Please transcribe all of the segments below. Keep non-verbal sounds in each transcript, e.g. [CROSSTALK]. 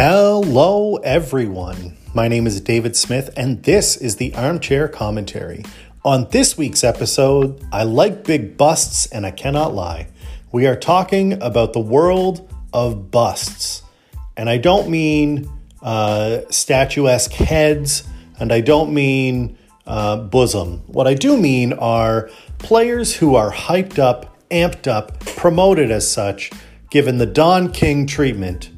Hello, everyone. My name is David Smith, and this is the Armchair Commentary. On this week's episode, I like big busts, and I cannot lie. We are talking about the world of busts. And I don't mean uh, statuesque heads, and I don't mean uh, bosom. What I do mean are players who are hyped up, amped up, promoted as such, given the Don King treatment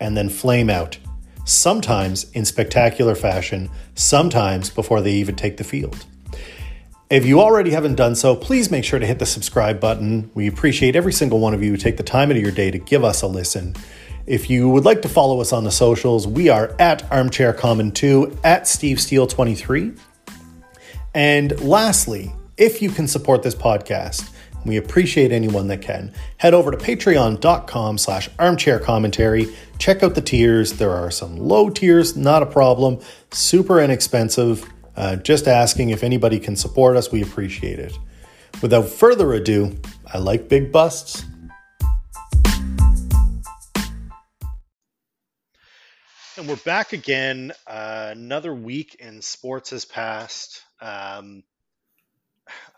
and then flame out, sometimes in spectacular fashion, sometimes before they even take the field. If you already haven't done so, please make sure to hit the subscribe button. We appreciate every single one of you who take the time out of your day to give us a listen. If you would like to follow us on the socials, we are at Armchair Common 2, at Steve Steele 23. And lastly, if you can support this podcast, we appreciate anyone that can. Head over to patreon.com slash armchair commentary. Check out the tiers. There are some low tiers, not a problem. Super inexpensive. Uh, just asking if anybody can support us. We appreciate it. Without further ado, I like big busts. And we're back again. Uh, another week in sports has passed. Um,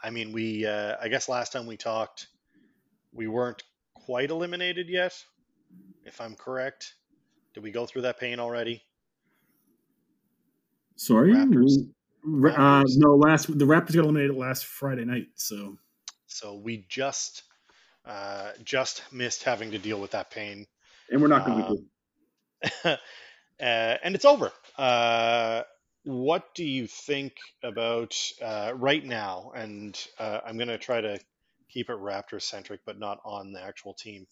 I mean, we, uh, I guess last time we talked, we weren't quite eliminated yet, if I'm correct. Did we go through that pain already? Sorry, Raptors. Uh, no. Last the Raptors got eliminated last Friday night, so so we just uh, just missed having to deal with that pain, and we're not going to. Uh, uh, and it's over. Uh, what do you think about uh, right now? And uh, I'm going to try to keep it Raptor centric, but not on the actual team.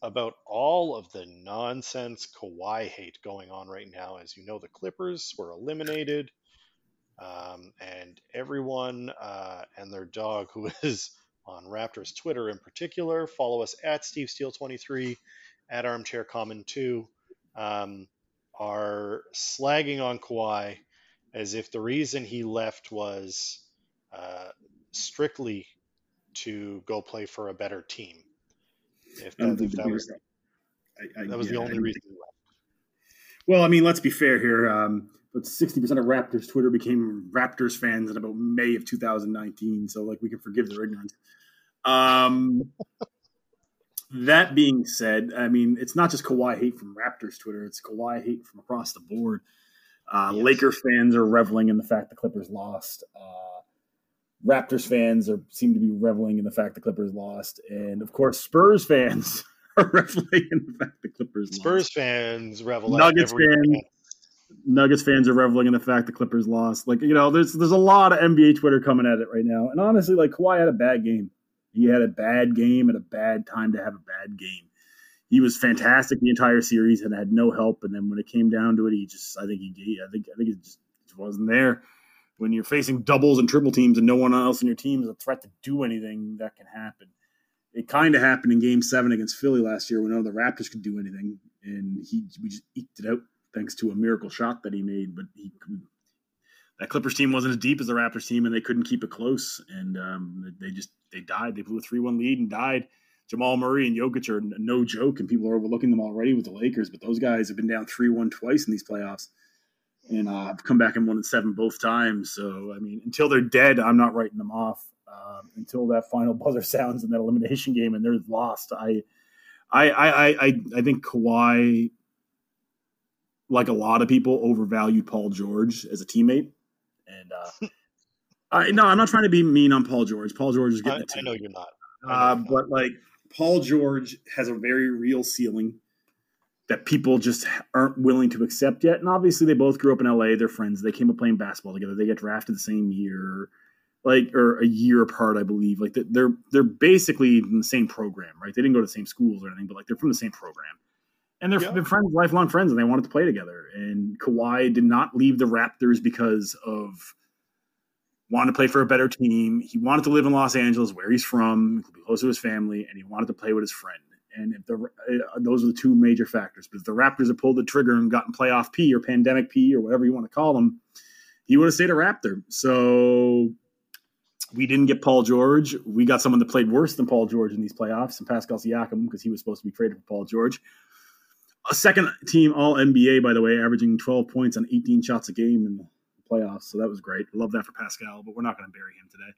About all of the nonsense Kawhi hate going on right now. As you know, the Clippers were eliminated, um, and everyone uh, and their dog, who [LAUGHS] is on Raptors Twitter in particular, follow us at Steve Steele 23 at Armchair Common 2, um, are slagging on Kawhi as if the reason he left was uh, strictly to go play for a better team. If that, if that was, I, I, that was yeah, the only reason he left. Well, I mean, let's be fair here. Um, but 60% of Raptors Twitter became Raptors fans in about May of 2019. So, like, we can forgive their ignorance. Um, [LAUGHS] that being said, I mean, it's not just Kawhi hate from Raptors Twitter, it's Kawhi hate from across the board. Uh, yes. Laker fans are reveling in the fact the Clippers lost. Uh, Raptors fans are seem to be reveling in the fact the Clippers lost, and of course, Spurs fans [LAUGHS] are reveling in the fact the Clippers lost. Spurs lost. fans revel. Nuggets fans. Nuggets fans are reveling in the fact the Clippers lost. Like you know, there's there's a lot of NBA Twitter coming at it right now, and honestly, like Kawhi had a bad game. He had a bad game at a bad time to have a bad game he was fantastic the entire series and had no help. And then when it came down to it, he just I think he I think I think it just, wasn't there. When you're facing doubles and triple teams and no one else in your team is a threat to do anything, that can happen. It kind of happened in Game Seven against Philly last year when none of the Raptors could do anything, and he we just eked it out thanks to a miracle shot that he made. But he that Clippers team wasn't as deep as the Raptors team, and they couldn't keep it close, and um, they just they died. They blew a three one lead and died Jamal Murray and Jokic are no joke, and people are overlooking them already with the Lakers. But those guys have been down three one twice in these playoffs, and uh, have come back and won at seven both times. So I mean, until they're dead, I'm not writing them off. Uh, until that final [LAUGHS] buzzer sounds in that elimination game and they're lost, I, I, I, I, I think Kawhi, like a lot of people, overvalued Paul George as a teammate, and. Uh, [LAUGHS] I, no, I'm not trying to be mean on Paul George. Paul George is getting I, it too. I know you're not. Uh, but like Paul George has a very real ceiling that people just aren't willing to accept yet. And obviously, they both grew up in LA. They're friends. They came up playing basketball together. They get drafted the same year, like or a year apart, I believe. Like they're they're basically in the same program, right? They didn't go to the same schools or anything, but like they're from the same program. And they're, yeah. they're friends, lifelong friends, and they wanted to play together. And Kawhi did not leave the Raptors because of wanted to play for a better team. He wanted to live in Los Angeles, where he's from, be close to his family, and he wanted to play with his friend. And if the uh, those are the two major factors. But if the Raptors had pulled the trigger and gotten playoff P or pandemic P or whatever you want to call them, he would have stayed a Raptor. So we didn't get Paul George. We got someone that played worse than Paul George in these playoffs, and Pascal Siakam because he was supposed to be traded for Paul George. a second team All NBA, by the way, averaging 12 points on 18 shots a game in playoffs. So that was great. Love that for Pascal, but we're not going to bury him today.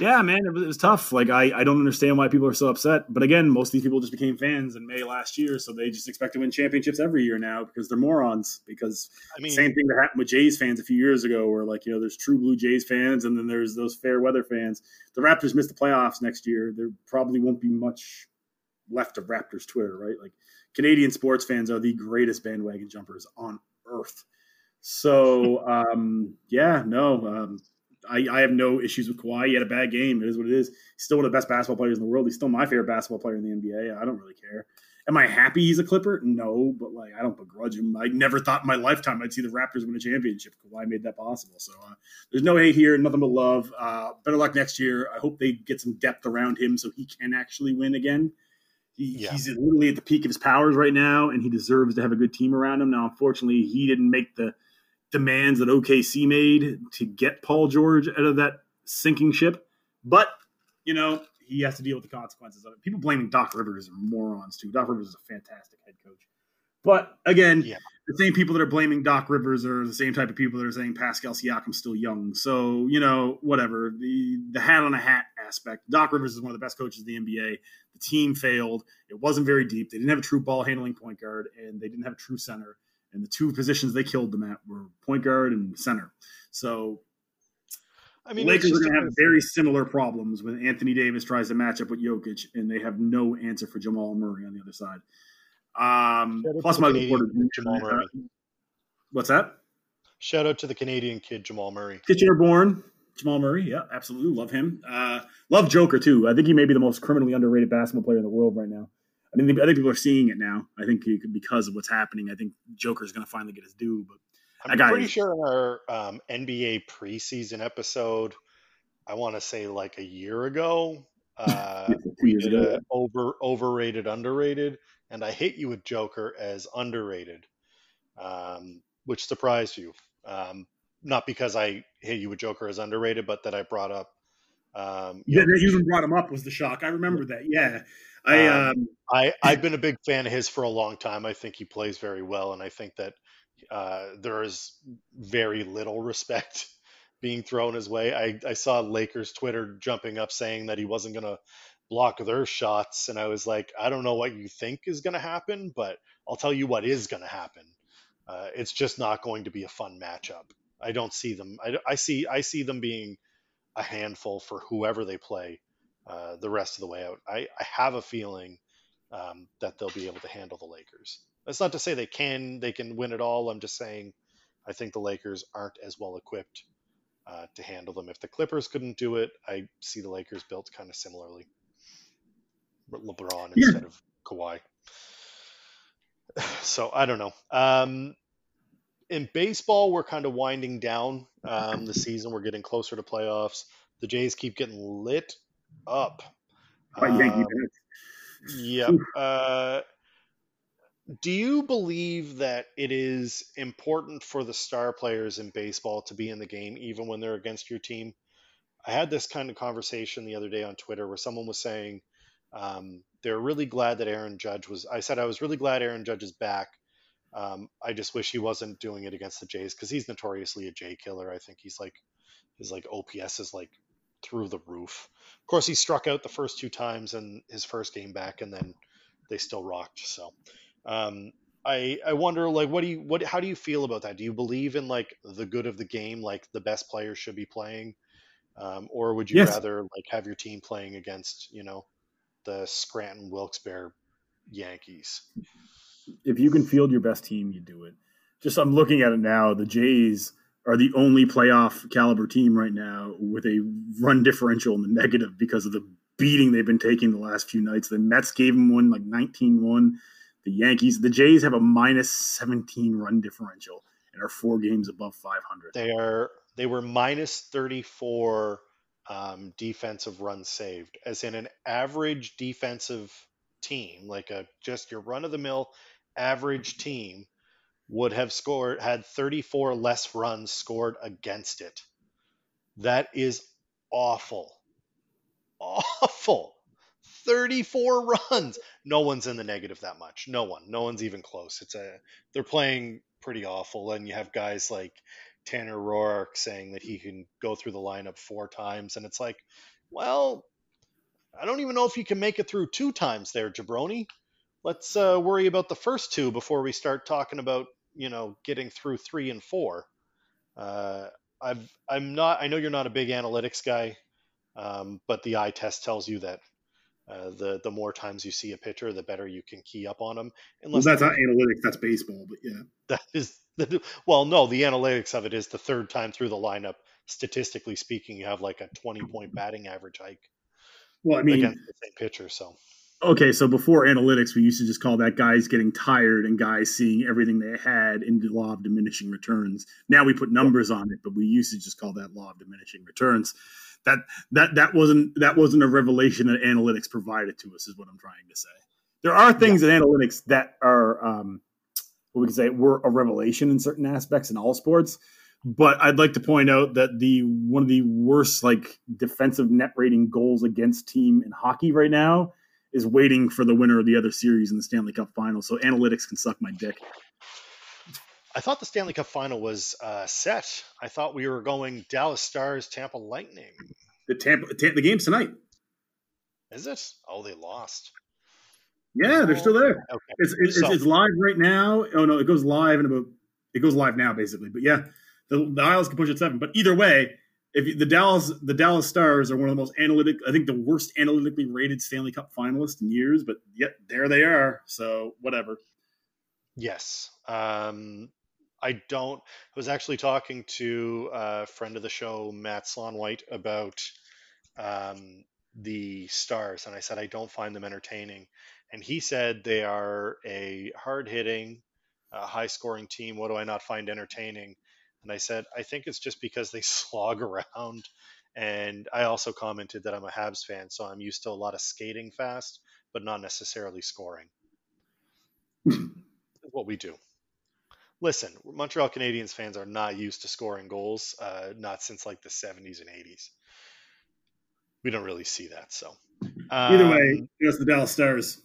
Yeah, man, it was, it was, tough. Like I, I don't understand why people are so upset. But again, most of these people just became fans in May last year, so they just expect to win championships every year now because they're morons. Because I mean, same thing that happened with Jays fans a few years ago, where like you know, there's true blue Jays fans, and then there's those fair weather fans. The Raptors miss the playoffs next year. There probably won't be much left of Raptors Twitter, right? Like Canadian sports fans are the greatest bandwagon jumpers on earth. So um, yeah, no, um, I, I, have no issues with Kawhi. He had a bad game. It is what it is. He's still one of the best basketball players in the world. He's still my favorite basketball player in the NBA. I don't really care. Am I happy he's a Clipper? No, but like I don't begrudge him. I never thought in my lifetime I'd see the Raptors win a championship. Kawhi made that possible. So uh, there's no hate here, nothing but love. Uh, better luck next year. I hope they get some depth around him so he can actually win again. He, yeah. He's literally at the peak of his powers right now, and he deserves to have a good team around him. Now, unfortunately, he didn't make the demands that OKC made to get Paul George out of that sinking ship. But, you know, he has to deal with the consequences of it. People blaming Doc Rivers are morons, too. Doc Rivers is a fantastic head coach. But again, yeah. the same people that are blaming Doc Rivers are the same type of people that are saying Pascal Siakam's still young. So, you know, whatever. The the hat on a hat aspect. Doc Rivers is one of the best coaches in the NBA. The team failed. It wasn't very deep. They didn't have a true ball handling point guard, and they didn't have a true center. And the two positions they killed them at were point guard and center. So I mean, Lakers are going to have very similar problems when Anthony Davis tries to match up with Jokic, and they have no answer for Jamal Murray on the other side. Um, plus, my reporter Jamal Murray. What's that? Shout out to the Canadian kid Jamal Murray, Kitchener born Jamal Murray. Yeah, absolutely love him. Uh, love Joker too. I think he may be the most criminally underrated basketball player in the world right now. I mean, I think people are seeing it now. I think because of what's happening, I think Joker's going to finally get his due. But I'm pretty sure in our um, NBA preseason episode, I want to say like a year ago, [LAUGHS] uh, we did a over overrated, underrated, and I hit you with Joker as underrated, um, which surprised you. Um, not because I hit you with Joker as underrated, but that I brought up. Um, yeah, that you even brought him up was the shock. I remember that. Yeah, I, um, um, I [LAUGHS] I've been a big fan of his for a long time. I think he plays very well, and I think that uh, there is very little respect [LAUGHS] being thrown his way. I, I saw Lakers Twitter jumping up saying that he wasn't going to block their shots. And I was like, I don't know what you think is going to happen, but I'll tell you what is going to happen. Uh, it's just not going to be a fun matchup. I don't see them. I, I see. I see them being a handful for whoever they play uh, the rest of the way out. I, I have a feeling um, that they'll be able to handle the Lakers. That's not to say they can. They can win it all. I'm just saying, I think the Lakers aren't as well equipped uh, to handle them. If the Clippers couldn't do it, I see the Lakers built kind of similarly. LeBron yeah. instead of Kawhi. [SIGHS] So I don't know. Um, in baseball, we're kind of winding down um, the season. We're getting closer to playoffs. The Jays keep getting lit up. Um, yep. Uh, do you believe that it is important for the star players in baseball to be in the game even when they're against your team? I had this kind of conversation the other day on Twitter where someone was saying um, they're really glad that Aaron Judge was. I said I was really glad Aaron Judge is back. Um, I just wish he wasn't doing it against the Jays because he's notoriously a J killer. I think he's like his like OPS is like through the roof. Of course, he struck out the first two times in his first game back, and then they still rocked. So, um, I I wonder like what do you what how do you feel about that? Do you believe in like the good of the game, like the best players should be playing, um, or would you yes. rather like have your team playing against you know the Scranton Wilkes-Barre Yankees? If you can field your best team, you do it. Just I'm looking at it now. The Jays are the only playoff caliber team right now with a run differential in the negative because of the beating they've been taking the last few nights. The Mets gave them one like 19-1 the Yankees, the Jays have a minus 17 run differential and are four games above 500. They are they were minus 34 um, defensive runs saved, as in an average defensive team, like a just your run of the mill average team, would have scored had 34 less runs scored against it. That is awful. Awful. 34 runs. no one's in the negative that much. No one. No one's even close. It's a they're playing pretty awful, and you have guys like Tanner Roark saying that he can go through the lineup four times, and it's like, well, I don't even know if you can make it through two times there, Jabroni. Let's uh, worry about the first two before we start talking about you know getting through three and four. Uh, I've I'm not. I know you're not a big analytics guy, um, but the eye test tells you that uh, the the more times you see a pitcher, the better you can key up on them. Unless well, that's not analytics. That's baseball, but yeah. [LAUGHS] That is the, well, no. The analytics of it is the third time through the lineup. Statistically speaking, you have like a 20 point batting average hike. Well, I mean, against the same pitcher, so okay, so before analytics, we used to just call that guys getting tired and guys seeing everything they had in the law of diminishing returns. Now we put numbers on it, but we used to just call that law of diminishing returns. That that that wasn't that wasn't a revelation that analytics provided to us, is what I'm trying to say. There are things yeah. in analytics that are um, we could say were a revelation in certain aspects in all sports. But I'd like to point out that the one of the worst like defensive net rating goals against team in hockey right now is waiting for the winner of the other series in the Stanley Cup final. So analytics can suck my dick. I thought the Stanley Cup final was uh, set. I thought we were going Dallas Stars, Tampa Lightning. The Tampa, the game's tonight. Is it? Oh, they lost. Yeah, they're still there. Okay. It's, it's, so, it's, live right now. Oh no, it goes live in about. It goes live now, basically. But yeah, the, the Isles can push at seven. But either way, if the Dallas the Dallas Stars are one of the most analytic, I think the worst analytically rated Stanley Cup finalists in years, but yet there they are. So whatever. Yes, um, I don't. I was actually talking to a friend of the show, Matt White, about um, the Stars, and I said I don't find them entertaining, and he said they are a hard hitting, uh, high scoring team. What do I not find entertaining? And I said, I think it's just because they [LAUGHS] slog around. And I also commented that I'm a Habs fan, so I'm used to a lot of skating fast, but not necessarily scoring. [CLEARS THROAT] what we do. Listen, Montreal Canadiens fans are not used to scoring goals, uh, not since like the 70s and 80s. We don't really see that. So, um, either way, um, it's the Dallas Stars.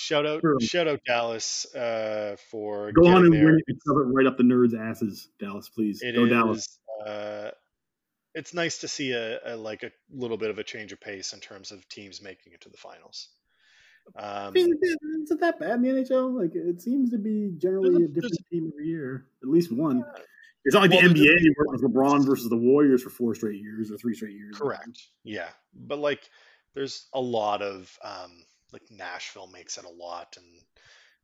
Shout out, shout out Dallas uh, for go on and there. win it right up the nerds' asses, Dallas. Please it go is, Dallas. Uh, it's nice to see a, a, like a little bit of a change of pace in terms of teams making it to the finals. Um, is it that bad in the NHL? Like it seems to be generally a, different team every year, at least one. Uh, it's not like well, the NBA where it was LeBron versus the Warriors for four straight years or three straight years. Correct. Yeah, but like there's a lot of um, like Nashville makes it a lot, and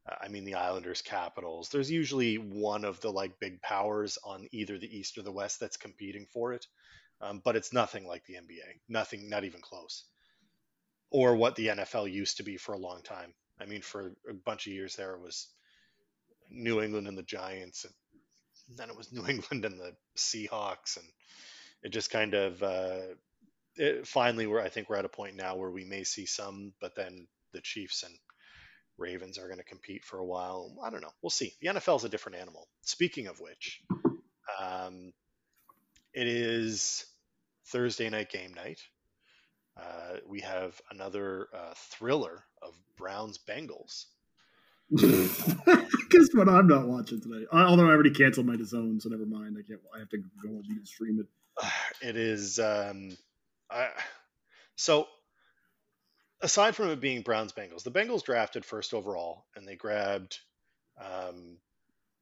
uh, I mean the Islanders, Capitals. There's usually one of the like big powers on either the East or the West that's competing for it, um, but it's nothing like the NBA. Nothing, not even close. Or what the NFL used to be for a long time. I mean, for a bunch of years there, it was New England and the Giants, and then it was New [LAUGHS] England and the Seahawks, and it just kind of uh, it, finally we're I think we're at a point now where we may see some, but then the Chiefs and Ravens are going to compete for a while. I don't know. We'll see. The NFL is a different animal. Speaking of which, um, it is Thursday night game night. Uh, we have another uh, thriller of Browns Bengals. [LAUGHS] Guess what? I'm not watching tonight. Although I already canceled my DAZN, so never mind. I can't. I have to go and stream it. [SIGHS] It is. Um, I, so aside from it being Browns Bengals, the Bengals drafted first overall and they grabbed um,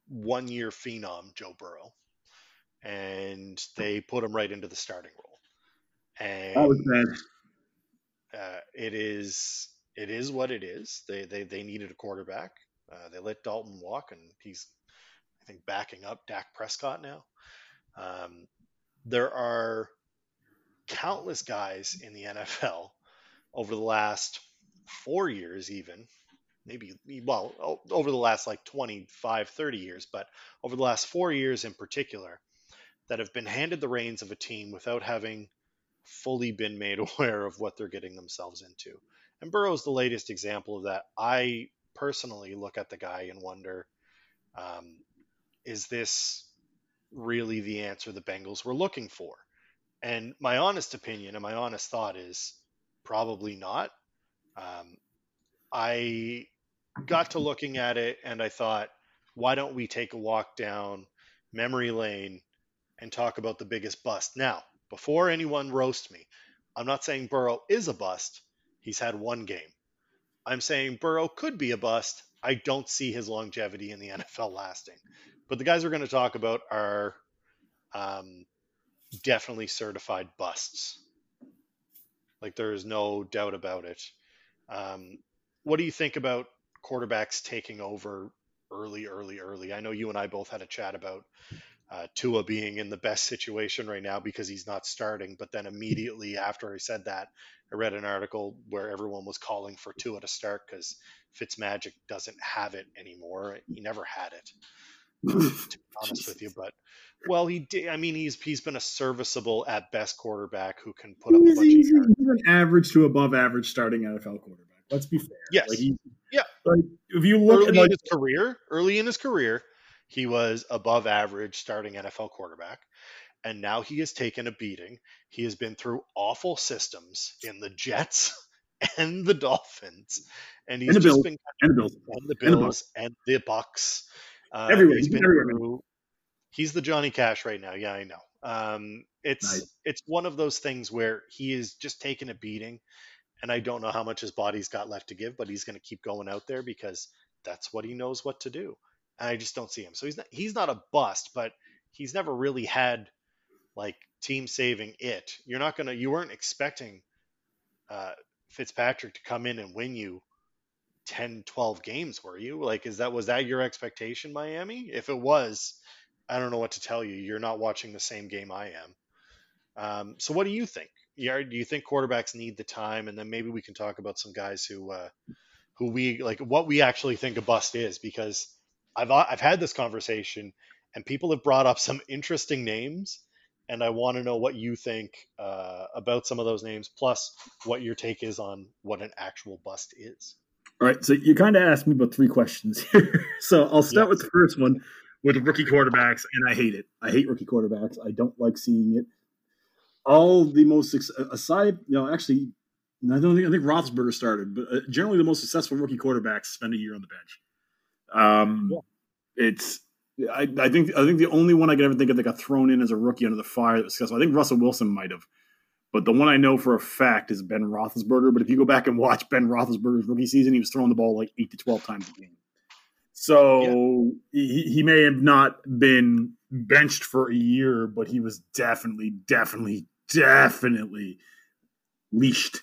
one year phenom Joe Burrow and they put him right into the starting role. And that was bad. Uh, it is it is what it is. They they they needed a quarterback. Uh, they let Dalton walk, and he's I think backing up Dak Prescott now. Um, there are countless guys in the NFL over the last four years, even maybe, well, over the last like 25, 30 years, but over the last four years in particular, that have been handed the reins of a team without having fully been made [LAUGHS] aware of what they're getting themselves into. And Burrow's the latest example of that. I personally look at the guy and wonder um, is this really the answer the Bengals were looking for? And my honest opinion and my honest thought is probably not. Um, I got to looking at it and I thought, why don't we take a walk down memory lane and talk about the biggest bust? Now, before anyone roast me, I'm not saying Burrow is a bust. He's had one game. I'm saying Burrow could be a bust. I don't see his longevity in the [LAUGHS] NFL lasting. But the guys we're going to talk about are um, definitely certified busts. Like there is no doubt about it. Um, what do you think about quarterbacks taking over early, early, early? I know you and I both had a chat about uh, Tua being in the best situation right now because he's not starting. But then immediately after I said that, I read an article where everyone was calling for Tua to start because Fitzmagic doesn't have it anymore. He never had it, to be honest with you. But well, he did. I mean, he's he's been a serviceable at best quarterback who can put up he's, a bunch he's, an average to above average starting NFL quarterback. Let's be fair. Yes. Like he, Yeah. Like if you look Early at like, in his career, early in his career, he was above average starting NFL quarterback. And now he has taken a beating. He has been through awful systems in the Jets [LAUGHS] and the Dolphins. And he's And just Bills. been and the Bills. And the Bills and the Bucs. Uh, Everywhere. He's He's been everywhere, through. He's the Johnny Cash right now. Yeah, I know. Um, it's Nice. it's one of those things where he is just taking a beating, and I don't know how much his body's got left to give, but he's going to keep going out there because that's what he knows what to do. And I just don't see him. So he's not he's not a bust, but he's never really had like team saving it. You're not gonna you weren't expecting uh, Fitzpatrick to come in and win you 10, 12 games, were you? Like, is that was that your expectation, Miami? If it was, I don't know what to tell you. You're not watching the same game I am. Um, so, what do you think? Yeah, do you think quarterbacks need the time? And then maybe we can talk about some guys who, uh, who we like, what we actually think a bust is, because I've I've had this conversation, and people have brought up some interesting names, and I want to know what you think uh, about some of those names, plus what your take is on what an actual bust is. All right, so you kind of asked me about three questions here. [LAUGHS] so I'll start Yes. with the first one with rookie quarterbacks, and I hate it. I hate rookie quarterbacks. I don't like seeing it. All the most aside, you know, actually, I don't think I think Roethlisberger started, but uh, generally the most successful rookie quarterbacks spend a year on the bench. Um, it's I, I think I think the only one I can ever think of that got thrown in as a rookie under the fire that was successful. I think Russell Wilson might have. But the one I know for a fact is Ben Roethlisberger. But if you go back and watch Ben Roethlisberger's rookie season, he was throwing the ball like eight to twelve times a game. So he, he may have not been benched for a year, but he was definitely, definitely, definitely leashed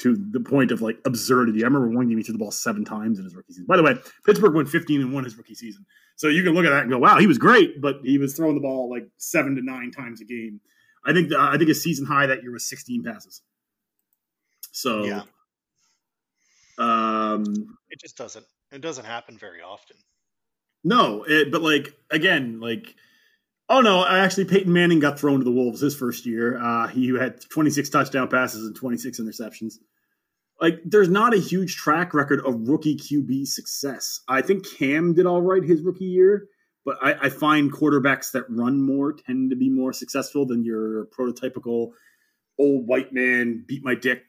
to the point of like absurdity. I remember one game he threw the ball seven times in his rookie season. By the way, Pittsburgh went 15 and one his rookie season. So you can look at that and go, wow, he was great, but he was throwing the ball like seven to nine times a game. I think the, I think his season high that year was 16 passes. So Yeah. um It just doesn't. It doesn't happen very often. no, it, but like again, like oh no, actually Peyton Manning got thrown to the Wolves his first year. Uh, he had 26 touchdown passes and 26 interceptions. Like there's not a huge track record of rookie QB success. I think Cam did all right his rookie year, but I, I find quarterbacks that run more tend to be more successful than your prototypical old white man beat my dick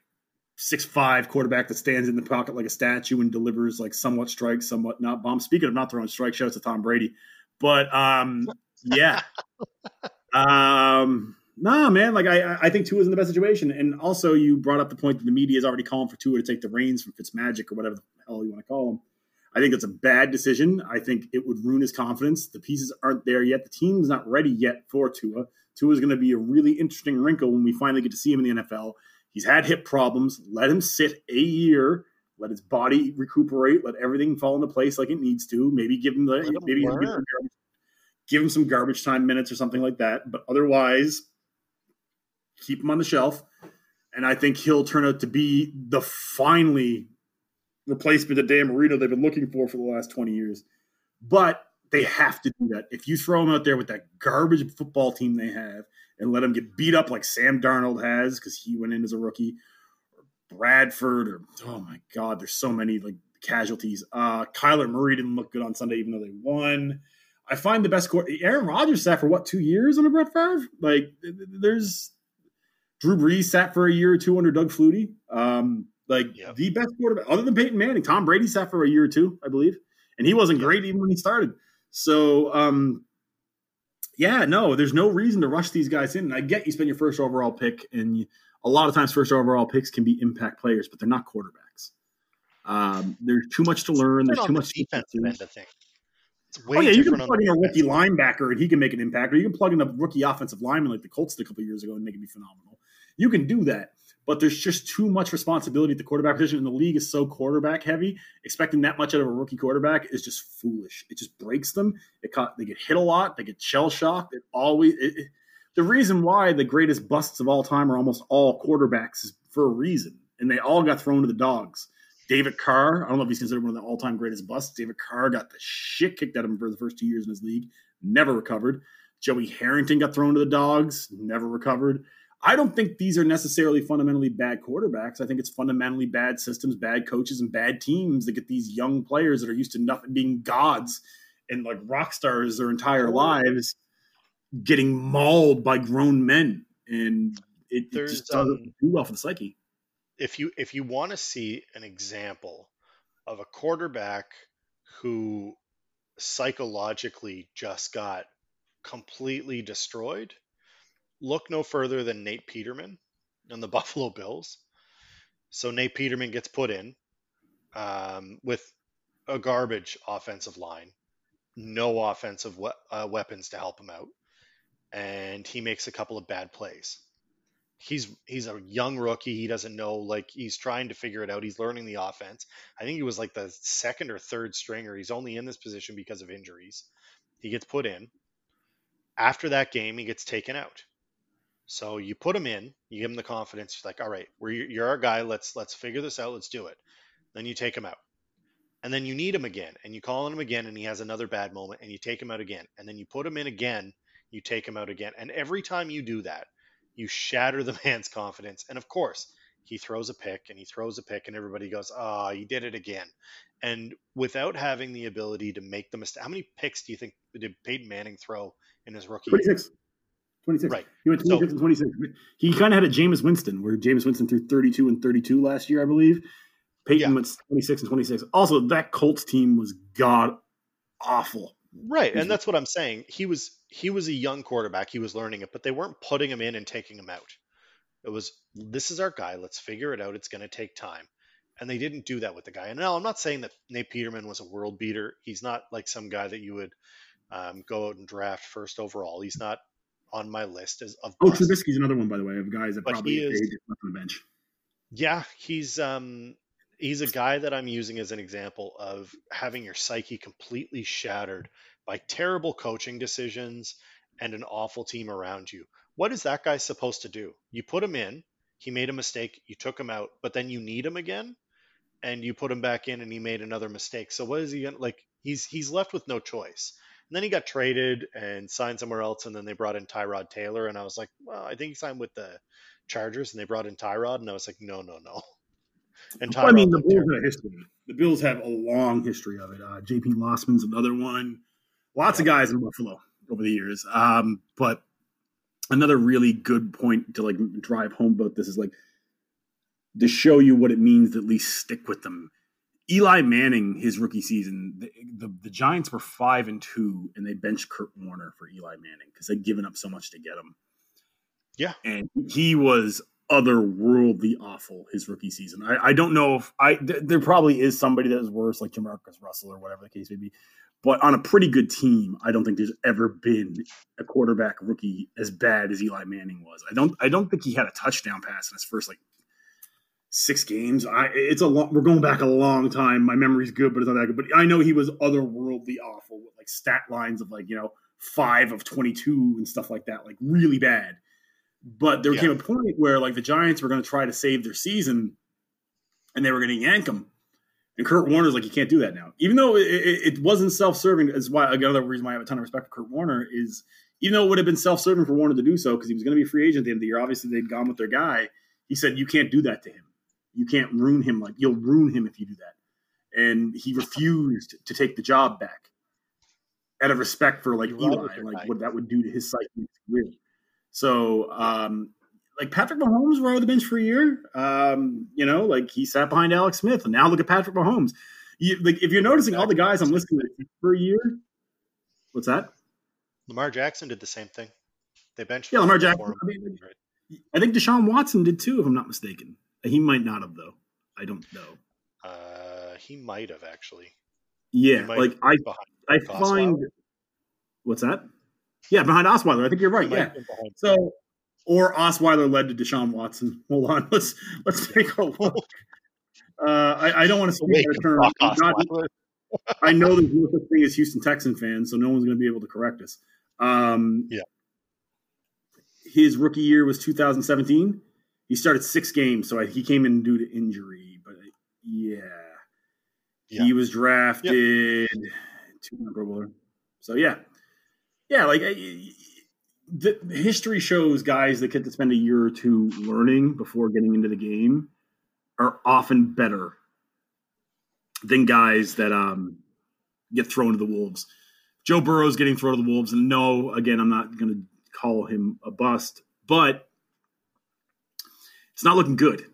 six five quarterback that stands in the pocket like a statue and delivers like somewhat strikes, somewhat not bombs. Speaking of not throwing strikes, shouts to Tom Brady. But um, yeah, [LAUGHS] um, nah, man. Like I, I think Tua is in the best situation, and also you brought up the point that the media is already calling for Tua to take the reins from Fitzmagic or whatever the hell you want to call him. I think it's a bad decision. I think it would ruin his confidence. The pieces aren't there yet. The team's not ready yet for Tua. Tua is going to be a really interesting wrinkle when we finally get to see him in the NFL. He's had hip problems. Let him sit a year. Let his body recuperate. Let everything fall into place like it needs to. Maybe give him the maybe give him, some garbage, give him some garbage time minutes or something like that. But otherwise, keep him on the shelf. And I think he'll turn out to be the finally replacement of Dan Marino they've been looking for for the last 20 years. But they have to do that. If you throw him out there with that garbage football team they have and let him get beat up like Sam Darnold has because he went in as a rookie, or Bradford, or oh my God, there's so many like casualties. Uh, Kyler Murray didn't look good on Sunday, even though they won. I find the best court. Aaron Rodgers sat for what two years under Brett Favre? Like, th- th- there's Drew Brees sat for a year or two under Doug Flutie. Um, Like yep. the best quarterback, other than Peyton Manning. Tom Brady sat for a year or two, I believe, and he wasn't great even when he started. So, um, yeah, no, there's no reason to rush these guys in. And I get you spend your first overall pick, and you, a lot of times first overall picks can be impact players, but they're not quarterbacks. Um, there's too much to learn. There's too much defensive end of things. oh yeah, you can plug in a rookie linebacker and he can make an impact, or you can plug in a rookie offensive lineman like the Colts did a couple years ago and make it be phenomenal. You can do that, but there's just too much responsibility at the quarterback position, and the league is so quarterback heavy. Expecting that much out of a rookie quarterback is just foolish. It just breaks them. It caught, they get hit a lot. They get shell shocked. It always. It, it, the reason why the greatest busts of all time are almost all quarterbacks is for a reason, and they all got thrown to the dogs. David Carr, I don't know if he's considered one of the all-time greatest busts. David Carr got the shit kicked out of him for the first two years in his league, never recovered. Joey Harrington got thrown to the dogs, never recovered. I don't think these are necessarily fundamentally bad quarterbacks. I think it's fundamentally bad systems, bad coaches, and bad teams that get these young players that are used to nothing being gods and like rock stars their entire lives getting mauled by grown men. And it, it just doesn't um, do well for the psyche. If you if you want to see an example of a quarterback who psychologically just got completely destroyed, look no further than Nate Peterman and the [LAUGHS] Buffalo Bills. So Nate Peterman gets put in um, with a garbage offensive line, no offensive we- uh, weapons to help him out, and he makes a couple of bad plays. He's he's a young rookie. He doesn't know like he's trying to figure it out. He's learning the offense. I think he was like the second or third stringer. He's only in this position because of injuries. He gets put in. After that game, he gets taken out so you put him in, you give him the confidence. You're like, all right, we're, you're our guy. Let's let's figure this out. Let's do it. Then you take him out, and then you need him again, and you call on him again, and he has another bad moment, and you take him out again, and then you put him in again. You take him out again, and every time you do that, you shatter the [LAUGHS] man's confidence. And of course, he throws a pick, and he throws a pick, and everybody goes, "Ah, oh, he did it again." And without having the ability to make the mistake, how many picks do you think did Peyton Manning throw in his rookie? 26. 26. Right. He went 26 so, and 26. He kind of had a Jameis Winston, where Jameis Winston threw 32 and 32 last year, I believe. Peyton yeah. went 26 and 26. Also, that Colts team was god awful. Right, and that's what I'm saying. He was he was a young quarterback. He was learning it, but they weren't putting him in and taking him out. It was this is our guy. Let's figure it out. It's going to take time, and they didn't do that with the guy. And now I'm not saying that Nate Peterman was a world beater. He's not like some guy that you would um, go out and draft first overall. He's not on my list as of. Oh, Trubisky's another one, by the way, of guys that but probably is, left on the bench. Yeah, he's um he's a guy that I'm using as an example of having your psyche completely shattered by terrible coaching decisions and an awful team around you. What is that guy supposed to do? You put him in, he made a mistake, you took him out, but then you need him again and you put him back in and he made another mistake. So what is he to like he's he's left with no choice. And then he got traded and signed somewhere else, and then they brought in Tyrod Taylor, and I was like, well, I think he signed with the Chargers, and they brought in Tyrod, and I was like, no, no, no. [LAUGHS] And Tyrod I mean, the Bills have a history. The Bills have a long history of it. Uh, J.P. Losman's another one. Lots of guys in Buffalo over the years. Um, but another really good point to like drive home about this is like to show you what it means to at least stick with them Eli Manning, his rookie season, the, the, the, Giants were five and two, and they benched Kurt Warner for Eli Manning because they'd given up so much to get him. Yeah, and he was otherworldly awful his rookie season. I, I don't know if I th- there probably is somebody that is worse, like Jamarcus Russell or whatever the case may be. But on a pretty good team, I don't think there's ever been a quarterback rookie as bad as Eli Manning was. I don't I don't think he had a touchdown pass in his first like six games. I it's a long. We're going back a long time. My memory's good, but it's not that good. But I know he was otherworldly awful with like stat lines of like you know five of twenty two and stuff like that, like really bad. But there yeah. came a point where like the Giants were going to try to save their season, and they were going to yank him. And Kurt Warner's like, you can't do that now. Even though it, it, it wasn't self-serving, is why another reason why I have a ton of respect for Kurt Warner is even though it would have been self-serving for Warner to do so because he was going to be a free agent at the end of the year. Obviously, they'd gone with their guy. He said, you can't do that to him you can't ruin him like you'll ruin him if you do that. And he refused to take the job back out of respect for like Eli, like what that would do to his psyche. Really. So um, like Patrick Mahomes were on the bench for a year. Um, you know, like he sat behind Alex Smith, and now look at Patrick Mahomes. You, like if you're noticing all the guys I'm listening to for a year, what's that? Lamar Jackson did the same thing. They benched. Yeah, Lamar Jackson. I, mean, I think Deshaun Watson did too, if I'm not mistaken. He might not have though. I don't know. Uh, he might have actually. Yeah, like I, I find. What's that? Yeah, behind Osweiler. I think you're right. Yeah. So, or Osweiler led to Deshaun Watson. [LAUGHS] Hold on. Let's let's take a look. Uh, I, I, don't want to speak out term. Not, [LAUGHS] [LAUGHS] I know there's no such thing as Houston Texan fans, so no one's going to be able to correct us. Um, yeah. His rookie year was 2017. He started six games, so I, he came in due to injury. But yeah, yeah. he was drafted. Yep. So yeah, yeah, like the history shows guys that get to spend a year or two learning before getting into the game are often better than guys that um, get thrown to the wolves. Joe Burrow's getting thrown to the wolves, and no, again, I'm not going to call him a bust, but it's not looking good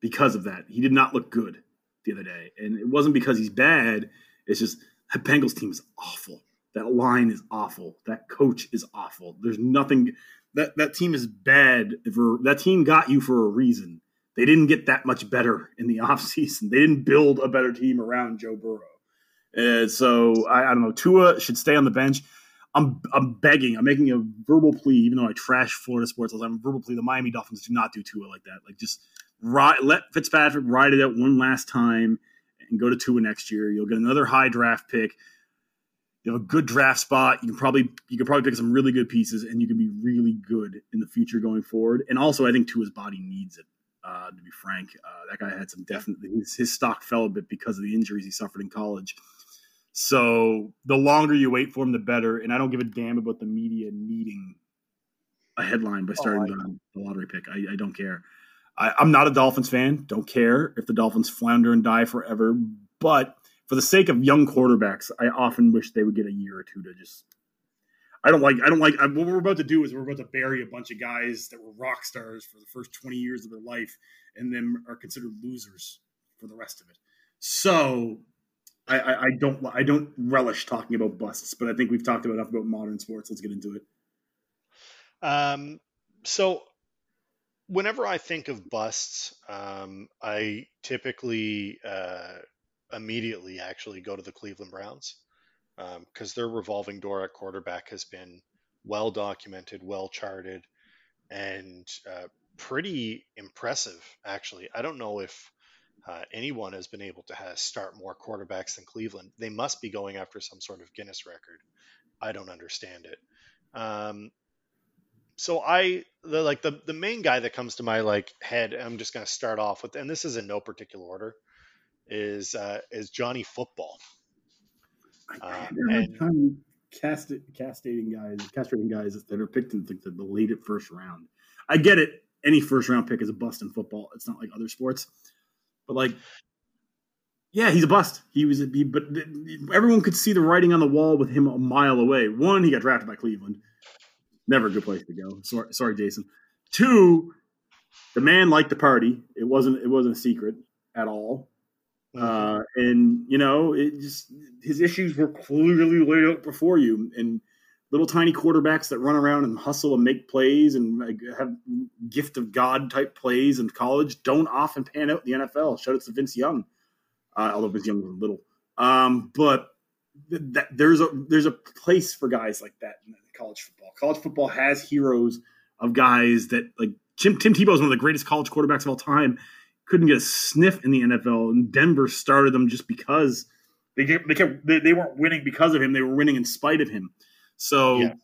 because of that. He did not look good the other day, and it wasn't because he's bad. It's just that Bengals team is awful. That line is awful. That coach is awful. There's nothing that that team is bad for that team got you for a reason. They didn't get that much better in the [LAUGHS] offseason. They didn't build a better team around Joe Burrow. And so I, I don't know. Tua should stay on the bench. I'm I'm begging. I'm making a verbal plea, even though I trash Florida sports. I'm a verbal plea. The Miami Dolphins do not do Tua like that. Like just ride, let Fitzpatrick ride it out one last time and go to Tua next year. You'll get another high draft pick. You have a good draft spot. You can probably you can probably pick some really good pieces, and you can be really good in the future going forward. And also, I think Tua's body needs it. Uh, to be frank, uh, that guy had some definitely his, his stock fell a bit because of the injuries he suffered in college. So the longer you wait for him, the better. And I don't give a damn about the media needing a headline by oh, starting oh, the, the, lottery pick. I, I don't care. I, am not a Dolphins fan. Don't care if the Dolphins flounder and die forever. But for the sake of young quarterbacks, I often wish they would get a year or two to just. I don't like. I don't like. I, what we're about to do is we're about to bury a bunch of guys that were rock stars for the first 20 years of their life, and then are considered losers for the rest of it. So I, I, I don't I don't relish talking about busts, but I think we've talked about enough about modern sports. Let's get into it. Um, so whenever I think of busts, um, I typically uh, immediately actually go to the Cleveland Browns because um, their revolving door at quarterback has been well documented, well charted, and uh, pretty impressive. Actually, I don't know if uh, anyone has been able to start more quarterbacks than Cleveland. They must be going after some sort of Guinness record. I don't understand it. Um, so I the like the the main guy that comes to my like head. I'm just going to start off with, and this is in no particular order, is uh, is Johnny Football. Uh, and, cast castrating guys, castrating guys that are picked in the, the late first round. I get it. Any first round pick is a bust in football. It's not like other sports. But like, yeah, he's a bust. He was, a, he, but everyone could see the writing on the wall with him a mile away. One, he got drafted by Cleveland. Never a good place to go. Sorry, sorry, Jason. Two, the man liked the party. It wasn't. It wasn't a secret at all. Mm-hmm. Uh, and you know, it just his issues were clearly laid out before you. And little tiny quarterbacks that run around and hustle and make plays and have gift of God type plays in college don't often pan out in the NFL. Shout out to Vince Young, uh, although Vince Young was little. Um, but th- that, there's a there's a place for guys like that in college football. College football has heroes of guys that like Tim, Tim Tebow is one of the greatest college quarterbacks of all time. Couldn't get a sniff in the NFL, and Denver started them just because they they, kept, they, they weren't winning because of him. They were winning in spite of him. So yeah.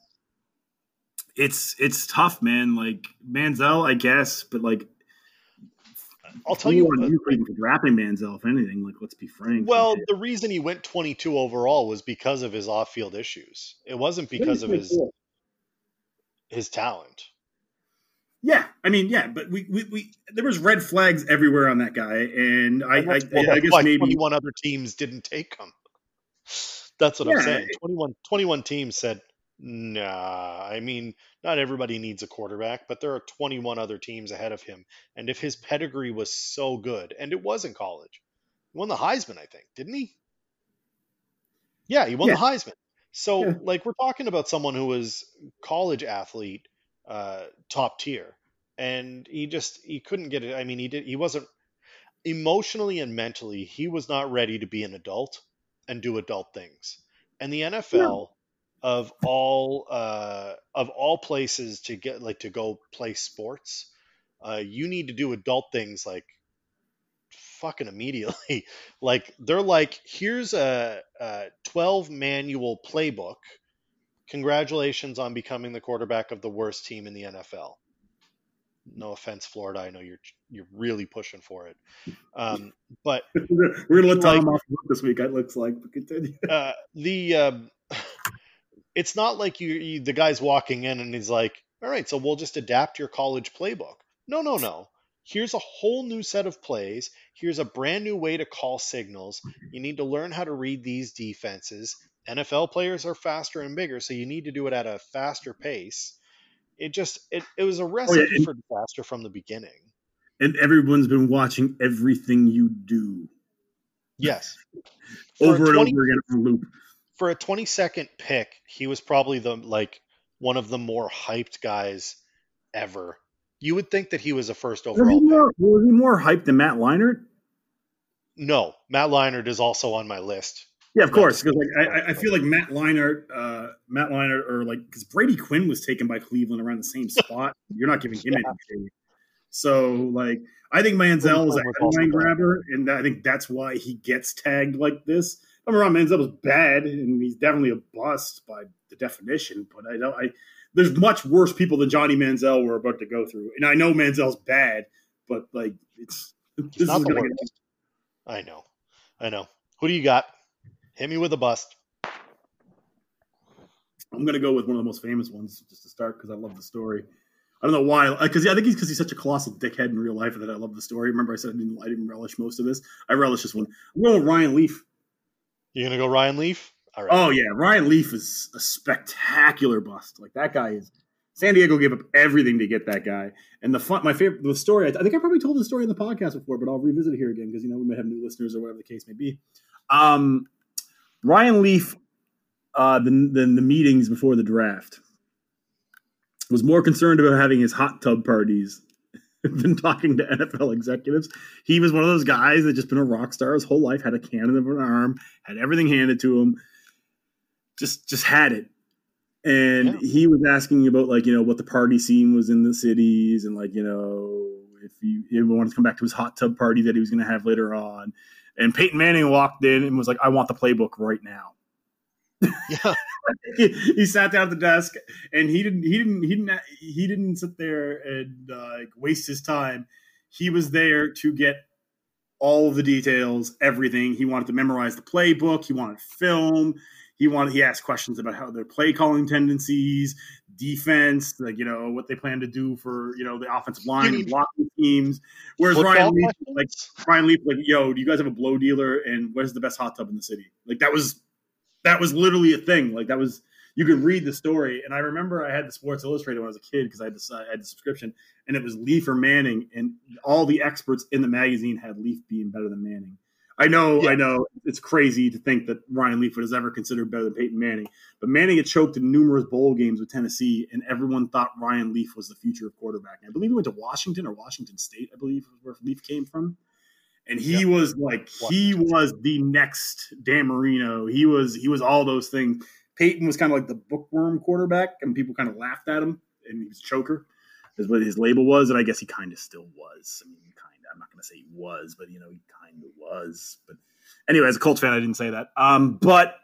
it's it's tough, man. Like Manziel, I guess, but like I'll tell you, what, you for drafting Manziel, if anything. Like, let's be frank. Well, the reason he went 22 overall was because of his off-field issues. It wasn't because of his his talent. Yeah, I mean, yeah, but we, we, we there was red flags everywhere on that guy, and I, I, I, I guess maybe one other teams didn't take him. That's what yeah. I'm saying. 21, 21 teams said, Nah, I mean, not everybody needs a quarterback, but there are 21 other teams ahead of him. And if his pedigree was so good, and it was in college, he won the Heisman, I think, didn't he? Yeah, he won Yeah. the Heisman. So, Yeah. like, we're talking about someone who was college athlete, uh, top tier, and he just he couldn't get it. I mean, he did. He wasn't emotionally and mentally. He was not ready to be an adult and do adult things. And the NFL of all uh, of all places to get like to go play sports, uh, you need to do adult things like fucking immediately. [LAUGHS] like they're like, here's a, a 12 manual playbook. Congratulations on becoming the quarterback of the worst team in the NFL. No offense, Florida. I know you're you're really pushing for it, um, but [LAUGHS] We're gonna let Tom Like- off this week. It looks like. But continue. [LAUGHS] uh, the um, [LAUGHS] it's not like you, you the guy's walking in and he's like, all right, so we'll just adapt your college playbook. No, no, no. Here's a whole new set of plays. Here's a brand new way to call signals. You need to learn how to read these defenses. NFL players are faster and bigger, so you need to do it at a faster pace. It just it, it was a oh, recipe and- for disaster from the beginning. And everyone's been watching everything you do Yes. For over and over again on loop. for a 20 second pick, he was probably the like one of the more hyped guys ever. You would think that he was a first Was he, overall pick. more, was he more hyped than Matt Leinart? No, Matt Leinart is also on my list. Yeah, of course. Because like I, I- feel like Matt Leinart, uh, Matt Leinart, or like because Brady Quinn was taken by Cleveland around the same [LAUGHS] spot. You're not giving him any shade. So like I think Manziel is a Quinn was also headline grabber, and I think that's why he gets tagged like this. Get wrong, Manziel was bad, and he's definitely a bust by the definition. But I don't. I there's much worse people than Johnny Manziel we're about to go through, and I know Manziel's bad, but like it's [LAUGHS] this not is the gonna get worst. I know. I know. Who do you got? Hit me with a bust. I'm gonna go with one of the most famous ones just to start because I love the story. I don't know why, because I think he's because he's such a colossal dickhead in real life that I love the story. Remember, I said I didn't, I didn't relish most of this. I relish this one. I'm going with Ryan Leaf. You're gonna go Ryan Leaf? All right. Oh yeah, Ryan Leaf is a spectacular bust. Like that guy is. San Diego gave up everything to get that guy. And the fun, my favorite, the story. I, think I probably told the story in the podcast before, but I'll revisit it here again because you know we may have new listeners or whatever the case may be. Um, Ryan Leaf, uh, the, the the meetings before the draft was more concerned about having his hot tub parties [LAUGHS] than talking to NFL executives. He was one of those guys that just been a rock star his whole life, had a cannon of an arm, had everything handed to him, just just had it. And Yeah. he was asking about like you know what the party scene was in the cities and like you know if he, he wanted to come back to his hot tub party that he was going to have later on. And Peyton Manning walked in and was like, "I want the playbook right now." Yeah. [LAUGHS] he, he sat down at the desk and he didn't he didn't he didn't he didn't sit there and uh, waste his time he was there to get all the details everything he wanted to memorize the playbook he wanted film he wanted he asked questions about how their play calling tendencies defense like you know what they plan to do for you know the offensive line and blocking teams whereas Football ryan leaf like? Brian Leaf, like, yo, do you guys have a blow dealer? And where's the best hot tub in the city? Like that was that was literally a thing. Like that was you could read the story. And I remember I had the Sports Illustrated when I was a kid because I I had the subscription, and it was Leaf or Manning, and all the experts in the magazine had Leaf being better than Manning. I know, Yeah. I know, it's crazy to think that Ryan Leaf was ever considered better than Peyton Manning, but Manning had choked in numerous bowl games with Tennessee, and everyone thought Ryan Leaf was the future of quarterback. I believe he went to Washington or Washington State, I believe, was where Leaf came from and he was like he was the next Dan Marino. He was he was all those things. Peyton was kind of like the bookworm quarterback, and people kind of laughed at him, and he was a choker, is what his label was, and I guess he kind of still was. I mean, kind of. I'm not going to say he was, but you know, he kind of was. But anyway, as a Colts fan, I didn't say that. Um, but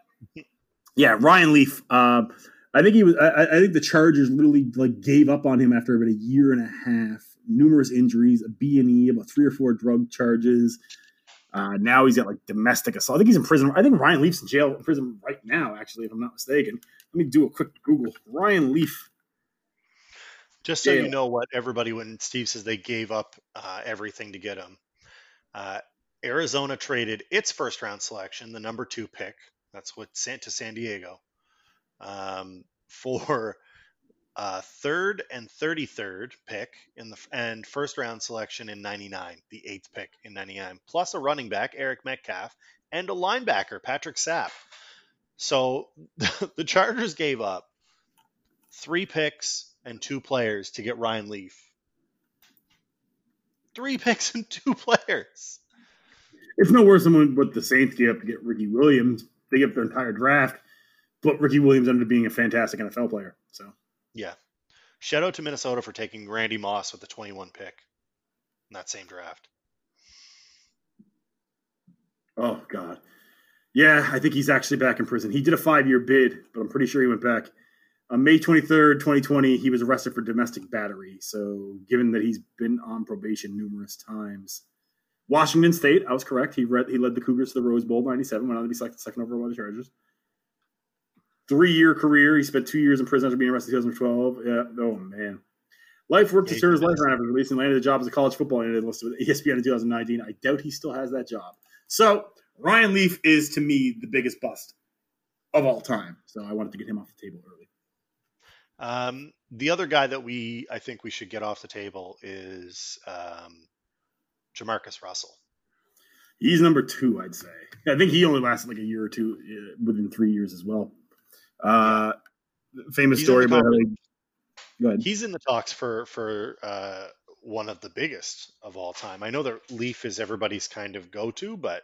yeah, Ryan Leaf. Um, I think he was. I, I think the Chargers literally like gave up on him after about a year and a half. Numerous injuries, a B and E, about three or four drug charges. Uh, now he's got like domestic assault. I think he's in prison. I think Ryan Leaf's in jail in prison right now. Actually, if I'm not mistaken. Let me do a quick Google. Ryan Leaf. Just so Yeah. you know what everybody when Steve says they gave up uh, everything to get him. Uh, Arizona traded its first round selection, the number two pick. That's what sent to San Diego. Um, for uh, third and 33rd pick in the and first round selection in 99, the eighth pick in 99, plus a running back, Eric Metcalf, and a linebacker, Patrick Sapp. So [LAUGHS] the Chargers gave up three picks and two players to get Ryan Leaf. Three picks and two players. It's no worse than what the Saints gave up to get Ricky Williams. They gave up their entire draft, but Ricky Williams ended up being a fantastic NFL player. So yeah. Shout out to Minnesota for taking Randy Moss with the 21 pick in that same draft. Oh God. Yeah, I think he's actually back in prison. He did a five-year bid, but I'm pretty sure he went back. On May 23rd, 2020, he was arrested for domestic battery. So, given that he's been on probation numerous times, Washington State, I was correct. He read, he led the Cougars to the Rose Bowl '97, went on to be selected second overall by the Chargers three year career. He spent two years in prison after being arrested in 2012. Yeah. Oh man. Life work to turn his life around after releasing landed a job as a college football analyst with ESPN in 2019. I doubt he still has that job. So Ryan Leaf is to me the biggest bust of all time. So I wanted to get him off the table early. Um, the other guy that we I think we should get off the table is um, Jamarcus Russell. He's number two, I'd say. I think he only lasted like a year or two uh, within three years as well. Uh, famous He's story about how they, go ahead. He's in the talks for for uh, one of the biggest of all time. I know that Leaf is everybody's kind of go to, but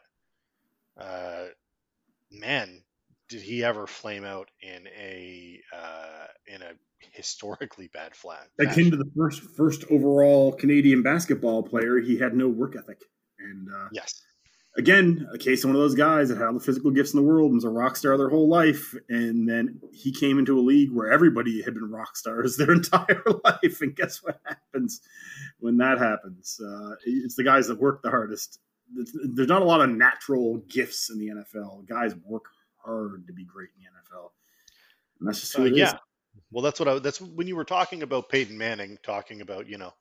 uh, man, did he ever flame out in a uh, in a historically bad flat? Akin to the first first overall Canadian basketball player, he had no work ethic, and uh, yes, again, a case of one of those guys that had all the physical gifts in the world and was a rock star their whole life. And then he came into a league where everybody had been rock stars their [LAUGHS] entire life. And guess what happens when that happens? Uh, it's the guys that work the hardest. There's not a lot of natural gifts in the NFL. Guys work hard to be great in the NFL. And that's just who uh, yeah. Is. Well, that's what I, that's when you were talking about Peyton Manning, talking about, you know,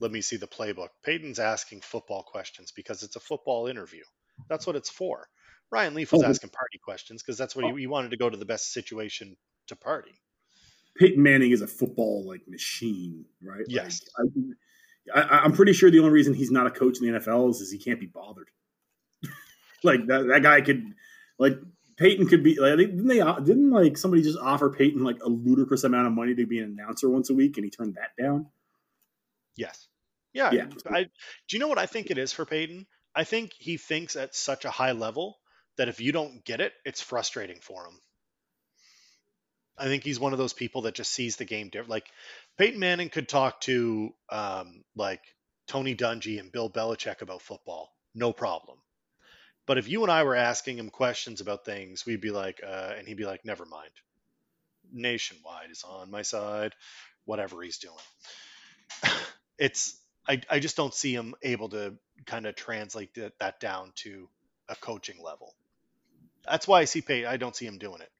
let me see the playbook. Peyton's asking football questions because it's a football interview. That's what it's for. Ryan Leaf was oh, asking party questions because that's what oh. he, he, wanted to go to the best situation to party. Peyton Manning is a football like machine, right? Yes. Like, I, am pretty sure the only reason he's not a coach in the NFL is, is he can't be bothered. [LAUGHS] like that, that guy could, like Peyton could be like didn't they didn't like somebody just offer Peyton like a ludicrous amount of money to be an announcer once a week and he turned that down? Yes. Yeah. yeah. I, do you know what I think it is for Peyton? I think he thinks at such a high level that if you don't get it, it's frustrating for him. I think he's one of those people that just sees the game different. Like Peyton Manning could talk to um, like Tony Dungy and Bill Belichick about football, no problem. But if you and I were asking him questions about things, we'd be like, uh, and he'd be like, never mind. Nationwide is on my side, whatever he's doing. [LAUGHS] it's I, I just don't see him able to kind of translate that, that down to a coaching level. That's why I see Pay. I don't see him doing it.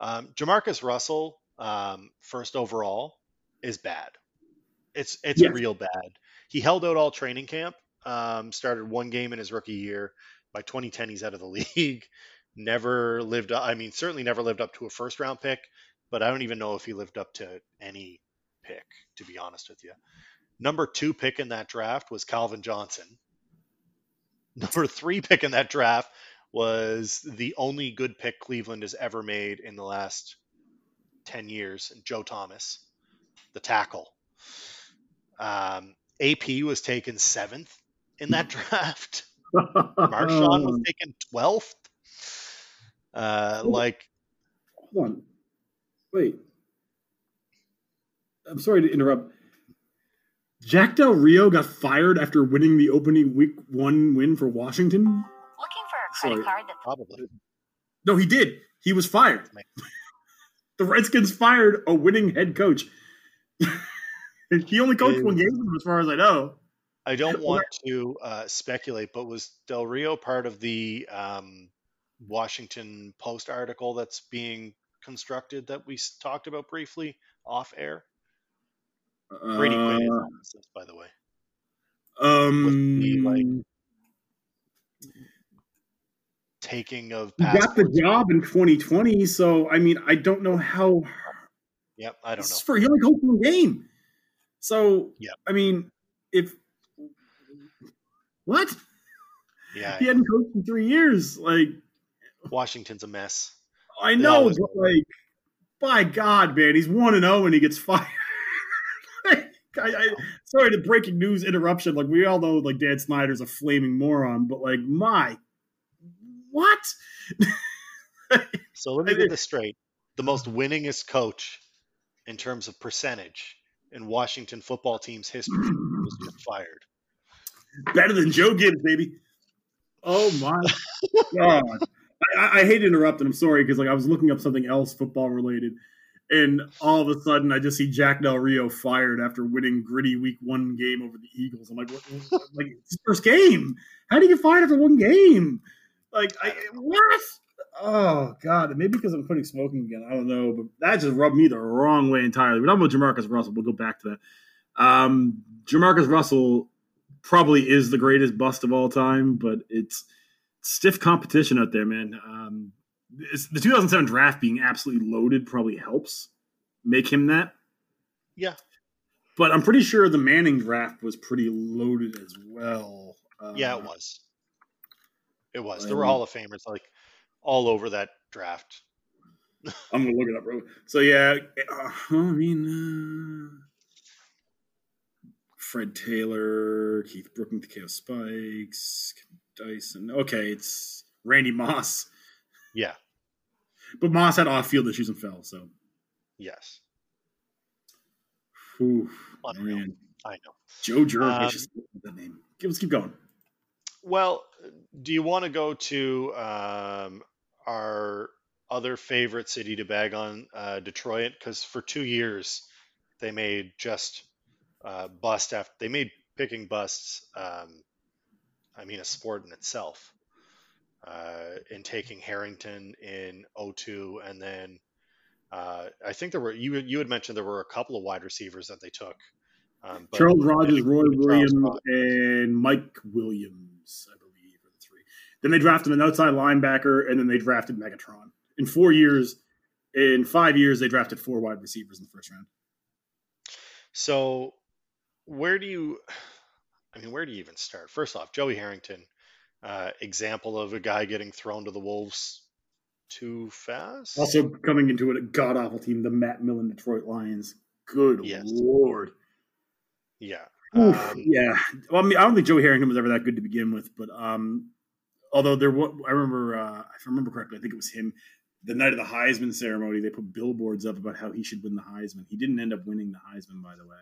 Um, Jamarcus Russell, um, first overall, is bad. It's it's yeah. real bad. He held out all training camp. Um, started one game in his rookie year. By 2010, he's out of the [LAUGHS] league. Never lived. Up, I mean, certainly never lived up to a first round pick. But I don't even know if he lived up to any pick. To be honest with you, Number two pick in that draft was Calvin Johnson. [LAUGHS] Number three pick in that draft was the only good pick Cleveland has ever made in the last 10 years, Joe Thomas, the tackle. Um, AP was taken seventh in that [LAUGHS] draft. Marshawn was taken 12th. Uh, like, hold on. Wait. I'm sorry to interrupt. Jack Del Rio got fired after winning the opening week one win for Washington. Looking for a credit Sorry. card that probably. No, he did. He was fired. [LAUGHS] the Redskins fired a winning head coach. [LAUGHS] he only coached one game, as far as I know. I don't want to uh, speculate, but was Del Rio part of the um, Washington Post article that's being constructed that we talked about briefly off air? Brady Quinn is uh, on this list, by the way. Um, the, like taking of he got the job in 2020. So I mean, I don't know how. Yep, I don't This know. is for he only coached one game. So Yep. I mean, if what Yeah, he hadn't coached in three years, like Washington's a mess. I know, but like, by God, man, he's one and zero and he gets [LAUGHS] fired. I, I, sorry, the breaking news interruption. Like we all know, like Dan Snyder's a flaming moron, but like, my what? [LAUGHS] So let me get this straight: the most winningest coach in terms of percentage in Washington football team's history was just fired. Better than Joe Gibbs, baby. Oh my God! I, I, hate interrupting. I'm sorry because like I was looking up something else football related, and all of a sudden I just see Jack Del Rio fired after winning gritty Week One game over the Eagles. I'm like, what, what- like it's first game. How do you get fired after one game? Like, I, what? Oh God! Maybe because I'm quitting smoking again. I don't know, but that just rubbed me the wrong way entirely. But I'm about Jamarcus Russell. We'll go back to that. Um, Jamarcus Russell probably is the greatest bust of all time, but it's stiff competition out there, man. Um, it's- the 2007 draft being absolutely loaded probably helps make him that. Yeah. But I'm pretty sure the Manning draft was pretty loaded as well. Uh, Yeah, it was. It was. There were Hall of Famers like all over that draft. I'm gonna look it up, bro. So yeah, uh, I mean, uh, Fred Taylor, Keith Brooking, Takeo Spikes, Dyson. Okay, it's Randy Moss, Yeah. but Moss had off-field issues and fell. So, Yes. Whew, Unreal. man, I know. Joe Jurek. Um, just that name. Let's keep going. Well, do you want to go to um, our other favorite city to bag on, uh, Detroit? Because for two years they made just uh, bust after they made picking busts. Um, I mean, a sport in itself. Uh, in taking Harrington in 02, and then uh, I think there were you you had mentioned there were a couple of wide receivers that they took. Um, but Charles Rogers, Roy Williams, Rogers. and Mike Williams, I believe, are the three. Then they drafted an outside linebacker, and then they drafted Megatron. In four years, in five years, they drafted four wide receivers in the first round. So, where do you, [SIGHS] I mean, where do you even start? First off, Joey Harrington, uh, example of a guy getting thrown to the wolves too fast. Also coming into a god awful team, the Matt Millen Detroit Lions. Good Yes. lord. yeah. Oof, Um, yeah. Well, I mean, I don't think Joey Harrington was ever that good to begin with, but um, although there was, I remember, uh, if I remember correctly, I think it was him. The night of the Heisman ceremony, they put billboards up about how he should win the Heisman. He didn't end up winning the Heisman, by the way,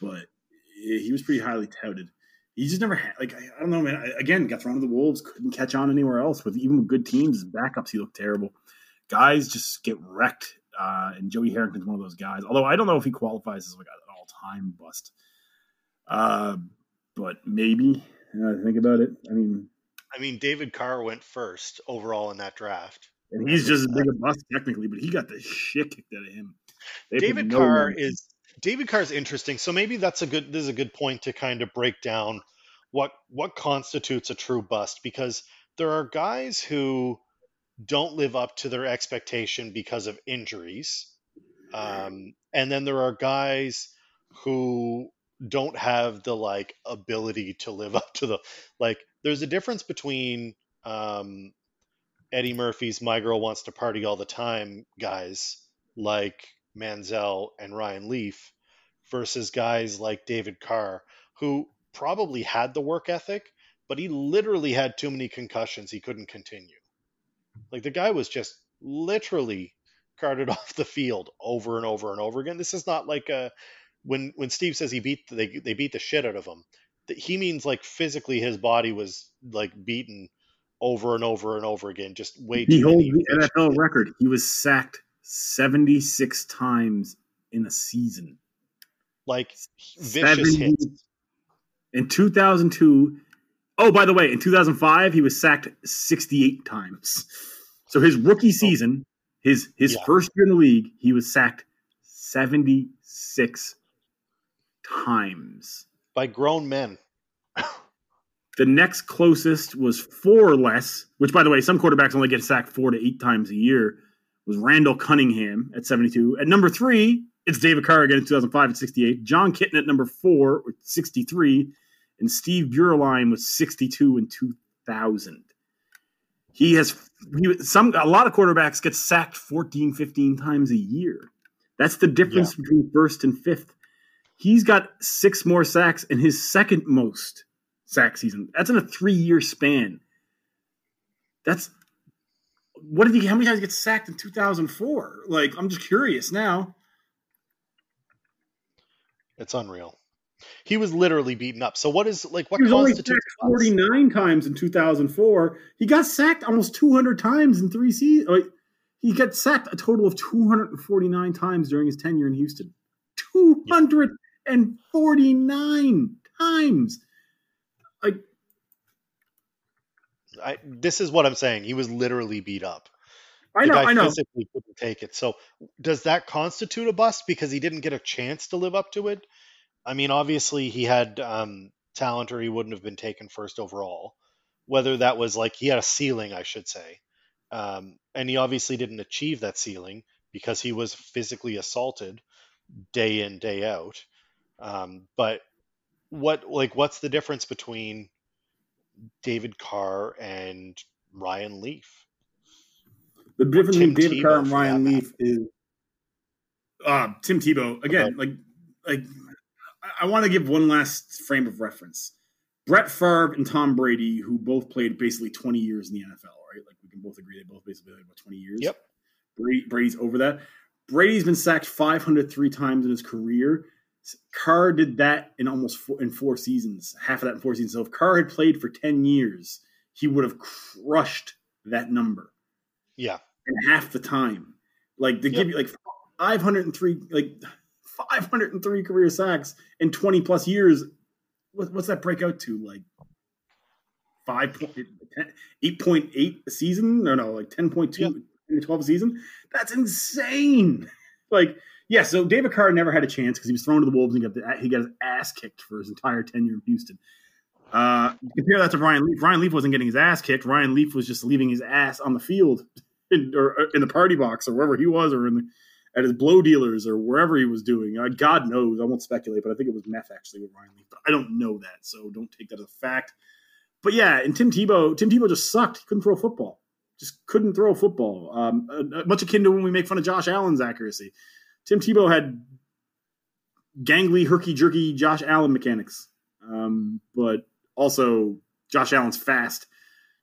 but he was pretty highly touted. He just never had, like, I, don't know, man. I, again, got thrown to the Wolves, couldn't catch on anywhere else. With even with good teams, backups, he looked terrible. Guys just get wrecked, uh, and Joey Harrington's one of those guys. Although I don't know if he qualifies as like an all-time bust. Uh, but maybe. I think about it. I mean, I mean, David Carr went first overall in that draft. and he's just as big a bust technically, but he got the shit kicked out of him. They David no Carr is David Carr is interesting. So maybe that's a good this is a good point to kind of break down what what constitutes a true bust because there are guys who don't live up to their expectation because of injuries. Um, and then there are guys who don't have the like ability to live [LAUGHS] up to the like there's a difference between um Eddie Murphy's My Girl Wants to Party All the Time guys like Manziel and Ryan Leaf versus guys like David Carr who probably had the work ethic, but he literally had too many concussions he couldn't continue. Like the guy was just literally carted [LAUGHS] off the field over and over and over again. This is not like a when when Steve says he beat they they beat the shit out of him. that He means like physically his body was like beaten over and over and over again. Just way He too holds the NFL record. He was sacked 76 times in a season. like vicious 70 hits. In 2002, oh, by the way, in 2005, he was sacked 68 times. So his rookie oh. season, his his Yeah. first year in the league, he was sacked 76 times. by grown men. [LAUGHS] The next closest was four or less, which, by the way, some quarterbacks only get sacked four to eight times a year, was Randall Cunningham at 72. At number three, it's David Carr again in 2005 at 68. Jon Kitna at number four with 63. And Steve Beuerlein was 62 in 2000. He has he, some a lot of quarterbacks get sacked 14, 15 times a year. That's the difference yeah. between first and fifth. He's got six more sacks in his second most sack season. That's in a three year span. That's what did he? How many times get sacked in 2004? Like, I'm just curious now. It's unreal. He was literally beaten up. So what is like what he was only sacked 49 times in 2004. He got sacked almost 200 times in three seasons. He got sacked a total of 249 times during his tenure in Houston. 249 times. Like I, this is what I'm saying. He was literally beat up. I know. I know. Physically couldn't take it. So does that constitute a bust because he didn't get a chance to live up to it? I mean, obviously he had um, talent, or he wouldn't have been taken first overall. Whether that was like he had a ceiling, I should say, um, and he obviously didn't achieve that ceiling because he was physically assaulted day in day out. Um, but what like what's the difference between David Carr and Ryan Leaf. The difference between David Tebow Carr and Ryan Leaf is uh, Tim Tebow. Again, okay. like like I, I want to give one last frame of reference. Brett Favre and Tom Brady, who both played basically 20 years in the NFL, right? Like we can both agree they both basically played about 20 years. Yep. Brady, Brady's over that. Brady's been sacked 503 times in his career. Carr did that in almost four, in four seasons, half of that in four seasons. So if Carr had played for ten years, he would have crushed that number. Yeah, in half the time. Like to yep. give you like five hundred and three, like five hundred and three career sacks in twenty plus years. What, what's that break out to? Like five point eight point eight a season? No, no, like ten point two yep. twelve a season. That's insane. [LAUGHS] Like yeah, so David Carr never had a chance because he was thrown to the Wolves and got the, he got his ass kicked for his entire tenure in Houston. Uh, compare that to Ryan Leaf. Ryan Leaf wasn't getting his ass kicked. Ryan Leaf was just leaving his ass on the field [LAUGHS] in, or uh, in the party box or wherever he was or in the, at his blow dealers or wherever he was doing. Uh, God knows. I won't speculate, but I think it was meth actually with Ryan Leaf. But I don't know that, so don't take that as a fact. But yeah, and Tim Tebow, Tim Tebow just sucked. He couldn't throw a football. Just couldn't throw a football. Um, uh, much akin to when we make fun of Josh Allen's accuracy. Tim Tebow had gangly, herky jerky Josh Allen mechanics, um, but also Josh Allen's fast.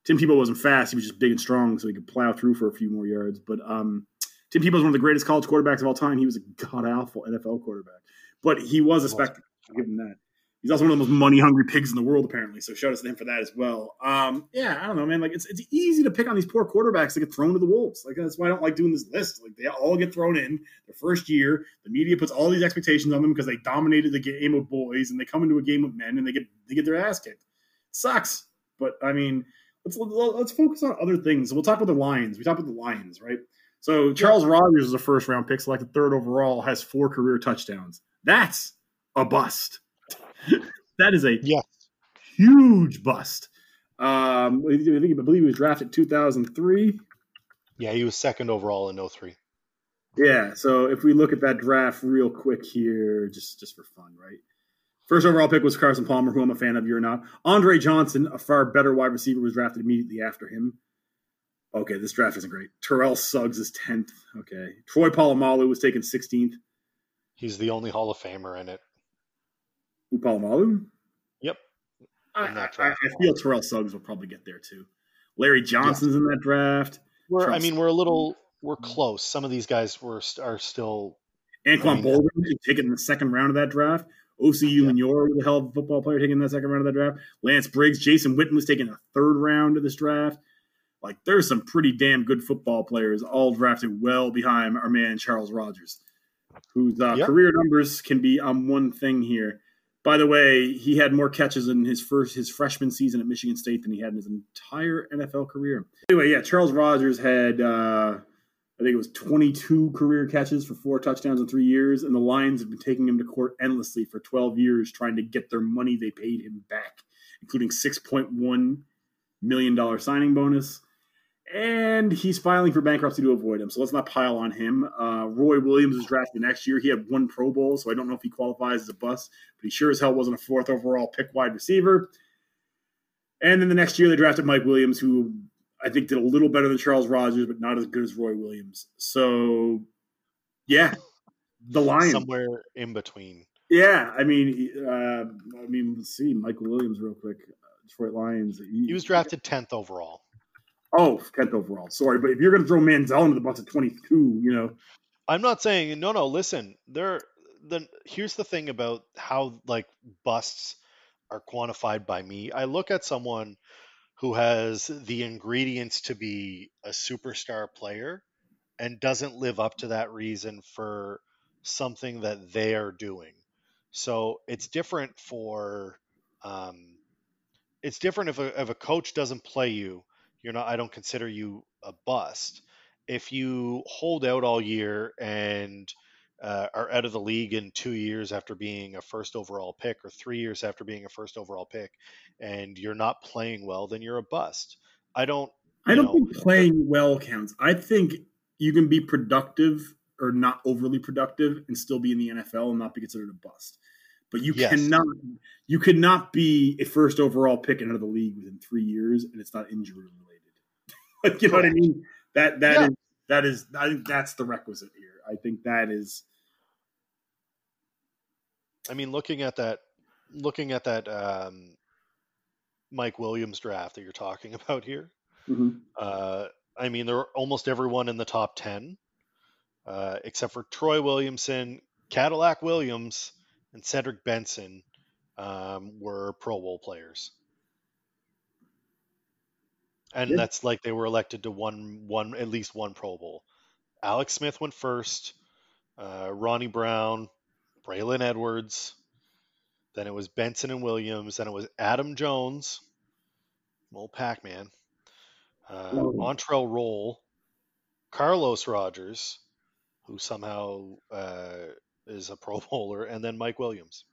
Tim Tebow wasn't fast; he was just big and strong, so he could plow through for a few more yards. But um, Tim Tebow is one of the greatest college quarterbacks of all time. He was a god awful NFL quarterback, but he was a spectacle. Give him that. He's also one of the most money hungry pigs in the world, apparently. So shout out to him for that as well. Um, yeah, I don't know, man. Like it's it's easy to pick on these poor quarterbacks that get thrown to the wolves. Like that's why I don't like doing this list. Like they all get thrown in their first year. The media puts all these expectations on them because they dominated the game of boys, and they come into a game of men and they get they get their ass kicked. It sucks, but I mean, let's let's focus on other things. We'll talk about the Lions. We talk about the Lions, right? So Charles Rogers is a first round pick, selected third overall, has four career touchdowns. That's a bust. That is a yes. huge bust. Um, I think I believe he was drafted 2003. Yeah, he was second overall in 03. Yeah, so if we look at that draft real quick here, just just for fun, right? First overall pick was Carson Palmer, who I'm a fan of. You're not. Andre Johnson, a far better wide receiver, was drafted immediately after him. Okay, this draft isn't great. Terrell Suggs is 10th. Okay. Troy Polamalu was taken 16th. He's the only Hall of Famer in it. Upalamalu? Yep. I, I, I, feel Terrell Suggs will probably get there too. Larry Johnson's yeah. in that draft. We're, I mean, we're a little, we're close. Some of these guys were are still. Anquan I mean, Boldin taken in the second round of that draft. OCU yeah. Manor was a hell of a football player taking the second round of that draft. Lance Briggs, Jason Witten was taking the third round of this draft. Like there's some pretty damn good football players all drafted well behind our man Charles Rogers, whose uh, yep. career numbers can be on one thing here. By the way, he had more catches in his first his freshman season at Michigan State than he had in his entire NFL career. Anyway, yeah, Charles Rogers had uh, I think it was 22 career catches for four touchdowns in three years, and the Lions have been taking him to court endlessly for 12 years, trying to get their money they paid him back, including 6.1 million dollar signing bonus. And he's filing for bankruptcy to avoid him. So let's not pile on him. Uh, Roy Williams is drafted next year. He had one Pro Bowl, so I don't know if he qualifies as a bust, but he sure as hell wasn't a fourth overall pick wide receiver. And then the next year they drafted Mike Williams, who I think did a little better than Charles Rogers, but not as good as Roy Williams. So, yeah, the Lions somewhere in between. Yeah, I mean, uh, I mean, let's see, Michael Williams, real quick, Detroit Lions. He, he was drafted tenth overall. Oh, 10th overall. Sorry, but if you're going to throw Manziel into the bus at 22, you know. I'm not saying no, no. Listen, there. the, here's the thing about how like busts are quantified by me. I look at someone who has the ingredients to be a superstar player and doesn't live up to that reason for something that they are doing. So it's different for um, it's different if a if a coach doesn't play you you're not I don't consider you a bust. If you hold out all year and uh, are out of the league in two years after being a first overall pick or three years after being a first overall pick and you're not playing well, then you're a bust. I don't. I don't know, think playing well counts. I think you can be productive or not overly productive and still be in the NFL and not be considered a bust. But you yes. cannot you cannot be a first overall pick into the league within three years and it's not injury [LAUGHS] like, you know what I mean? That that yeah. is, that is I think that's the requisite here. I think that is. I mean, looking at that, looking at that um, Mike Williams draft that you're talking [LAUGHS] about here. Mm-hmm. Uh, I mean, there are almost everyone in the top ten, uh, except for Troy Williamson, Cadillac Williams, and Cedric Benson, um, were Pro Bowl players and that's like they were elected to one one at least one Pro Bowl. Alex Smith went first, uh, Ronnie Brown, Braylon Edwards, then it was Benson and Williams, then it was Adam Jones, old Pac Man, uh. Montrell Rolle, Carlos Rogers, who somehow uh, is a Pro [LAUGHS] Bowler, and then Mike Williams.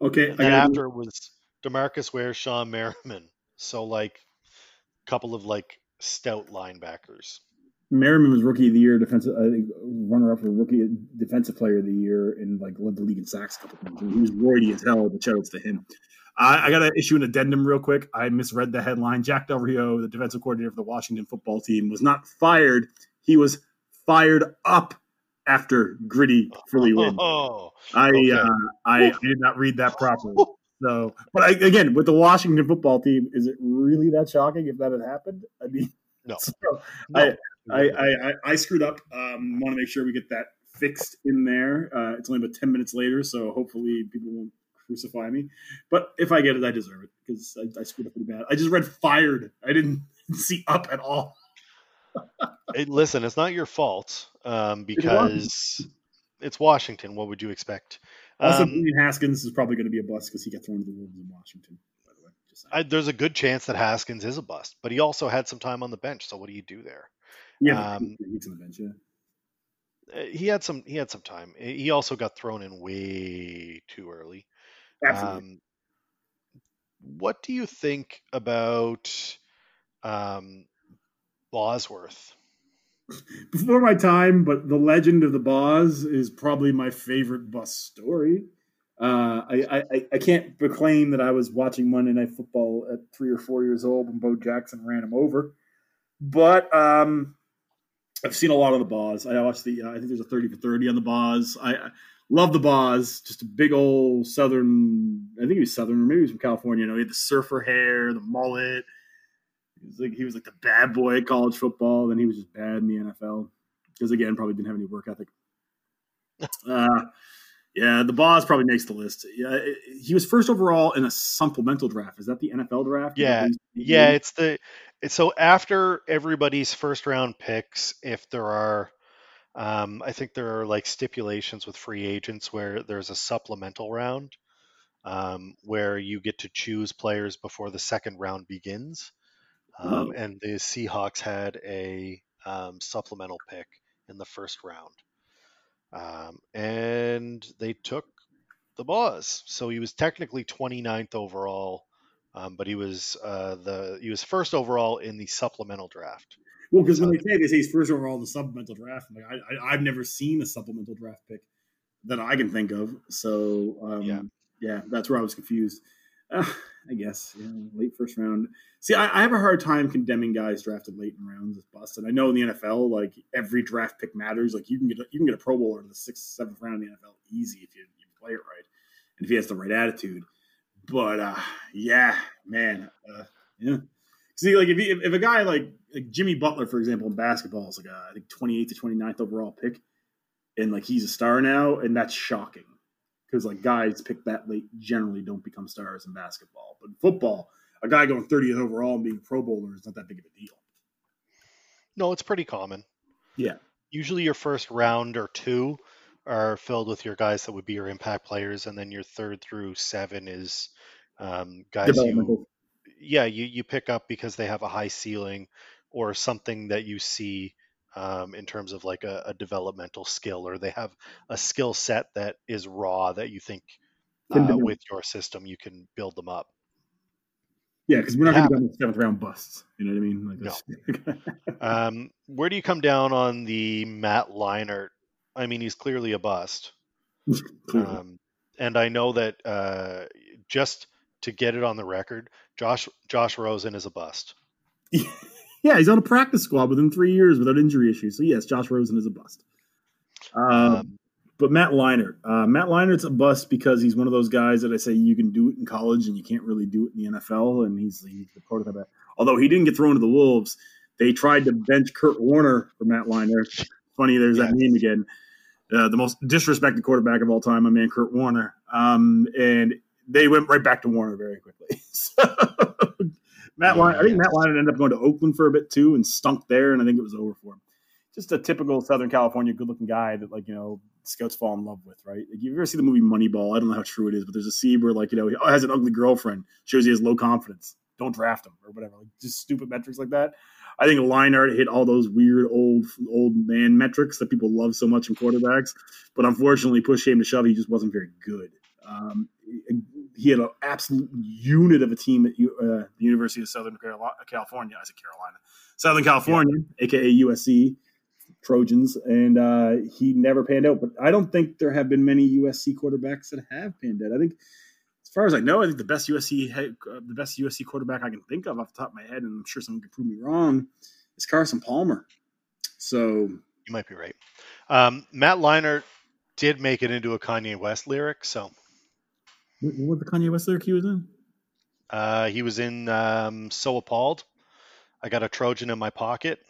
Okay. And then after it was Demarcus Ware, Shawne Merriman, so like a couple of like stout linebackers. Merriman was rookie of the year, defensive I think runner up for rookie defensive player of the year, and like led the league in sacks a couple times. He was roidy as hell, but shout outs to him. I, I got to issue an addendum real quick. I misread the headline. Jack Del Rio, the defensive coordinator for the Washington football team, was not fired. He was fired up after gritty Philly win. [LAUGHS] Oh, I, okay. uh, I, I did not read that properly. So, but I, again, with the Washington football team, is it really that shocking if that had happened? I mean, no. [LAUGHS] So no. I, I, I, I, screwed up. Um, want to make sure we get that fixed in there. Uh, it's only about 10 minutes later, so hopefully people won't crucify me. But if I get it, I deserve it because I, I screwed up pretty bad. I just read fired. I didn't [LAUGHS] see up at all. hey, listen, it's not your fault um, because it's Washington. What would you expect? Also, um, Haskins is probably going to be a bust because he got thrown to the Wolves in Washington. By the way, I, there's a good chance that Haskins is a bust, but he also had some time on the bench. So what do you do there? Yeah, um, he's on the bench. Yeah, uh, he had some. He had some time. He also got thrown in way too early. Absolutely. Um, what do you think about um, Bosworth? Before my time, but the legend of the Boz is probably my favorite bus story. Uh, I, I, I can't proclaim that I was watching Monday Night Football at three or four years old when Bo Jackson ran him over, but um, I've seen a lot of the Boz. I watched the. Uh, I think there's a thirty for thirty on the Boz. I, I love the Boz. Just a big old Southern. I think he was Southern, or maybe he was from California. You know, he had the surfer hair, the mullet he was like he was like the bad boy at college football. Then he was just bad in the NFL because again, probably didn't have any work ethic. [LAUGHS] uh, yeah, the Boz probably makes the list. Yeah, he was first overall in a supplemental draft. Is that the NFL draft? Yeah, yeah. It's the it's so after everybody's first round picks, if there are, um, I think there are like stipulations with free agents where there's a supplemental round, um, where you get to choose players before the second round begins. Um, and the Seahawks had a um, supplemental pick in the first round. Um, and they took the Boz. So he was technically 29th overall um, but he was uh, the he was first overall in the supplemental draft. Well, because when they say they say he's first overall in the supplemental draft, like I, I I've never seen a supplemental draft pick that I can think of. So um, Yeah. yeah, that's where I was confused. Uh, I guess yeah, late first round. See, I, I have a hard time condemning guys drafted late in rounds as busted. I know in the NFL, like every draft pick matters. Like you can get a, you can get a Pro Bowler in the sixth, seventh round in the NFL easy if you, you play it right and if he has the right attitude. But uh, yeah, man, uh, yeah. See, like if, if a guy like, like Jimmy Butler, for example, in basketball is like a, I think 28th to 29th overall pick, and like he's a star now, and that's shocking because like guys picked that late generally don't become stars in basketball. But in football, a guy going 30th overall and being a Pro Bowler is not that big of a deal. No, it's pretty common. Yeah. Usually your first round or two are filled with your guys that would be your impact players, and then your third through seven is um, guys you yeah you you pick up because they have a high ceiling or something that you see um, in terms of like a, a developmental skill or they have a skill set that is raw that you think uh, with your system you can build them up. Yeah, because we're not Yeah. going to go seventh round busts. You know what I mean? Like No. [LAUGHS] Um, where do you come down on the Matt Leinart? I mean, he's clearly a bust. [LAUGHS] Clearly. Um, and I know that uh, just to get it on the record, Josh Josh Rosen is a bust. [LAUGHS] yeah, he's on a practice squad within three years without injury issues. So yes, Josh Rosen is a bust. Um, Um, but Matt Leinart, uh, Matt Leinart's a bust because he's one of those guys that I say you can do it in college and you can't really do it in the NFL, and he's, he's the prototype. of- Although he didn't get thrown to the Wolves, they tried to bench Kurt Warner for Matt Leinart. Funny, there's that Yeah. name again. Uh, the most disrespected quarterback of all time, my man Kurt Warner. Um, and they went right back to Warner very quickly. [LAUGHS] so, Matt Leinart, I think Matt Leinart ended up going to Oakland for a bit too and stunk there, and I think it was over for him. Just a typical Southern California good-looking guy that, like you know, scouts fall in love with, right? Like, you ever see the movie Moneyball? I don't know how true it is, but there's a scene where, like, you know, he has an ugly girlfriend, shows he has low confidence. Don't draft him or whatever. Like, just stupid metrics like that. I think Leinart hit all those weird old old man metrics that people love so much in quarterbacks, but unfortunately, push came to shove, he just wasn't very good. Um, he had an absolute unit of a team at U- uh, the University of Southern California. I said Carolina, Southern California, aka USC Trojans, and uh, he never panned out. But I don't think there have been many USC quarterbacks that have panned out. I think, as far as I know, I think the best USC uh, the best USC quarterback I can think of off the top of my head, and I'm sure someone can prove me wrong, is Carson Palmer. So you might be right. Um, Matt Leinart did make it into a Kanye West lyric, so what what was the Kanye West lyric he was in? uh, he was in um, "So Appalled." I got a Trojan in my pocket.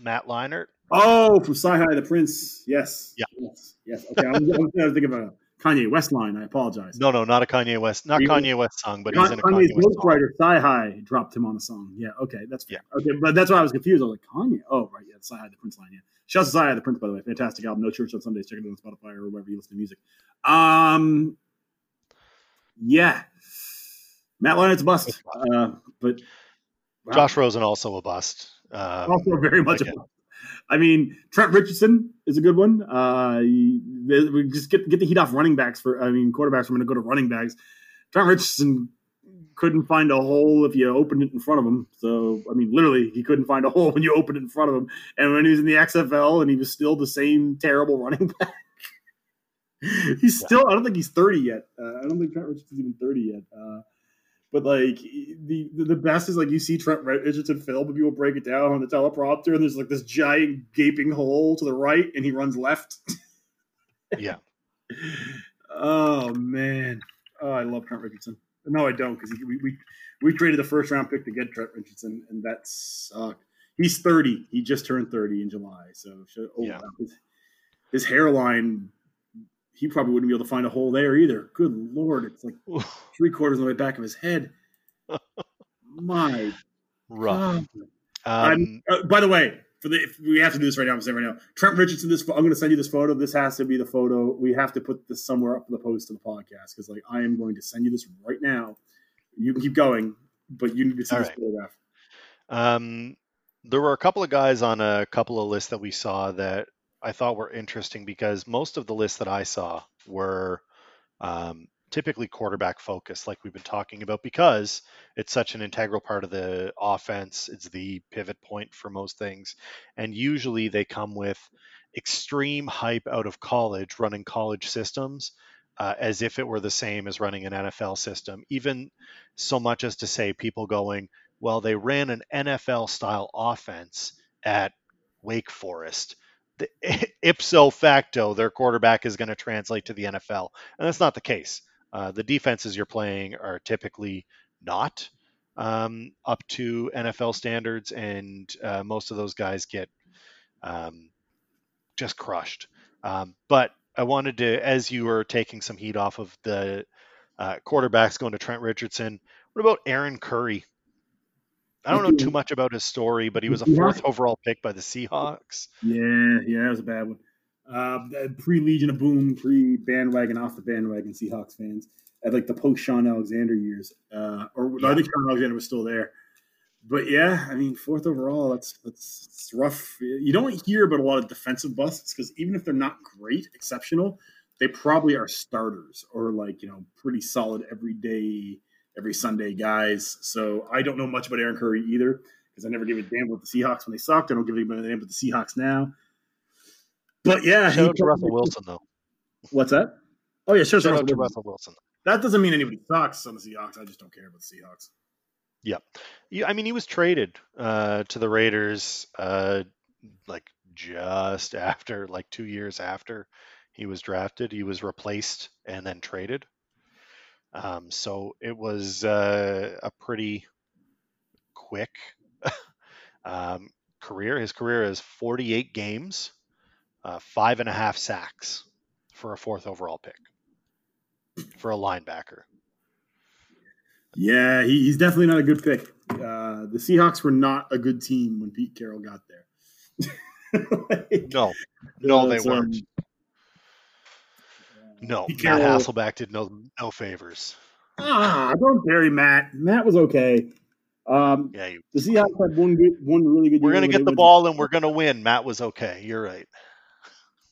Matt Leinart. Oh, from CyHi the Prynce. Yes. Yeah. Yes. Yes. Okay. I was, I was thinking of a Kanye West line. I apologize. No, no, not a Kanye West, not He was- Kanye West song, but he's in a Kanye's Kanye West song. ghostwriter, CyHi, dropped him on a song. Yeah. Okay. That's fair. Okay. But that's why I was confused. I was like, Kanye. Oh, right. Yeah. CyHi the Prynce line. Yeah. Shouts to CyHi the Prynce, by the way. Fantastic album. No Church on Sundays. Check it out on Spotify or wherever you listen to music. Um, yeah. Matt Leinart's a bust. Uh, but wow. Josh Rosen also a bust. Um, also very much again. a bust. I mean, Trent Richardson is a good one. Uh, we just get get the heat off running backs for. I mean, quarterbacks. We're going to go to running backs. Trent Richardson couldn't find a hole if you opened it in front of him. So, I mean, literally, he couldn't find a hole when you opened it in front of him. And when he was in the XFL, and he was still the same terrible running [LAUGHS] back. [LAUGHS] he's still. I don't think he's thirty yet. Uh, I don't think Trent Richardson's even thirty yet. Uh, but like the the best is like you see Trent Richardson film, but people break it down on the telestrator, and there's like this giant gaping hole to the right, and he runs left. [LAUGHS] Yeah. Oh man, oh I love Trent Richardson. No, I don't because we, we we traded the first round pick to get Trent Richardson, and that sucked. He's thirty. He just turned thirty in July. So oh, Yeah. his, his hairline, he probably wouldn't be able to find a hole there either. Good lord, it's like three quarters of the way back of his head. [LAUGHS] My Rough. Um, Uh, by the way, for the if we have to do this right now. I'm saying right now, Trent Richardson. This I'm going to send you this photo. This has to be the photo. We have to put this somewhere up for the post of the podcast because like I am going to send you this right now. You can keep going, but you need to see All this right. photograph. Um, there were a couple of guys on a couple of lists that we saw that I thought were interesting because most of the lists that I saw were um, typically quarterback focused, like we've been talking about, because it's such an integral part of the offense. It's the pivot point for most things. And usually they come with extreme hype out of college, running college systems. Uh, as if it were the same as running an NFL system, even so much as to say people going, well, they ran an NFL style offense at Wake Forest. The, [LAUGHS] ipso facto, their quarterback is going to translate to the NFL. And that's not the case. Uh, the defenses you're playing are typically not um, up to NFL standards, and uh, most of those guys get um, just crushed. Um, but I wanted to, as you were taking some heat off of the uh, quarterbacks going to Trent Richardson, what about Aaron Curry? I don't know too much about his story, but he was a fourth overall pick by the Seahawks. Yeah, yeah, it was a bad one. Uh, pre Legion of Boom, pre bandwagon, off the bandwagon Seahawks fans at like the post Shaun Alexander years, uh, or yeah. I think Shaun Alexander was still there. But yeah, I mean, fourth overall, that's that's rough. You don't hear about a lot of defensive busts because even if they're not great, exceptional, they probably are starters or like you know pretty solid everyday every Sunday guys. So I don't know much about Aaron Curry either because I never gave a damn about the Seahawks when they sucked. I don't give a damn about the Seahawks now. But yeah, shout out to Russell Wilson though. What's that? Oh yeah, shout, shout out to Russell Wilson. That doesn't mean anybody sucks on the Seahawks. I just don't care about the Seahawks. Yeah, yeah I mean, he was traded uh, to the Raiders uh, like just after, like two years after he was drafted. He was replaced and then traded. Um, so it was uh, a pretty quick [LAUGHS] um, career. His career is 48 games, uh, five and a half sacks for a fourth overall pick for a linebacker. Yeah, he, he's definitely not a good pick. Uh, the Seahawks were not a good team when Pete Carroll got there. [LAUGHS] like, no, no, they weren't. No, [LAUGHS] Matt Carroll, Hasselbeck did no no favors. Ah, I don't bury Matt. Matt was okay. Um, yeah, you, the Seahawks had one good, one really good. We're gonna get the ball and we're gonna win. Matt was okay. You're right.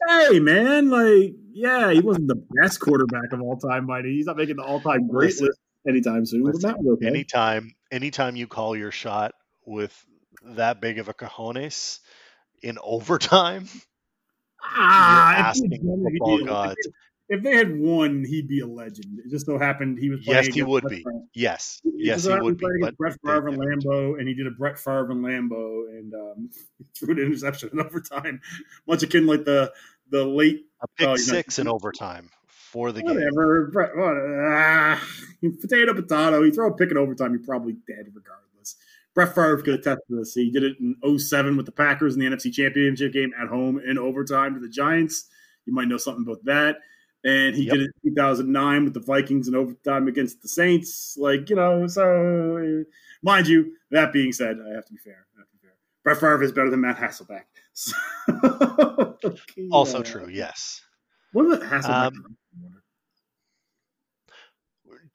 Hey man, like yeah, he wasn't the best quarterback of all time, but he's not making the all time great listen, list anytime soon. Listen, Matt was okay. Anytime, anytime you call your shot with that big of a cojones in [LAUGHS] overtime, ah, you're asking football gods if they had won, he'd be a legend. It just so happened he was. Playing. Yes, he would be. Yes, yes, he would be. But Brett Favre and Lambeau, and he did a Brett Favre and Lambeau, and um, [LAUGHS] threw an interception in [LAUGHS] overtime, much akin like the the late a pick uh, six know, in overtime for the whatever. game. Brett, what, uh, [LAUGHS] potato, potato. You throw a pick in overtime, you're probably dead regardless. Brett Favre could attest to this. He did it in 07 with the Packers in the NFC Championship game at home in overtime to the Giants. You might know something about that and he yep. did it in 2009 with the Vikings in overtime against the Saints. Like you know, so mind you, that being said, I have to be fair. I have to be fair. Brett Favre is better than Matt Hasselbeck. [LAUGHS] So, okay, also yeah. true. Yes. What about Hasselbeck? Um,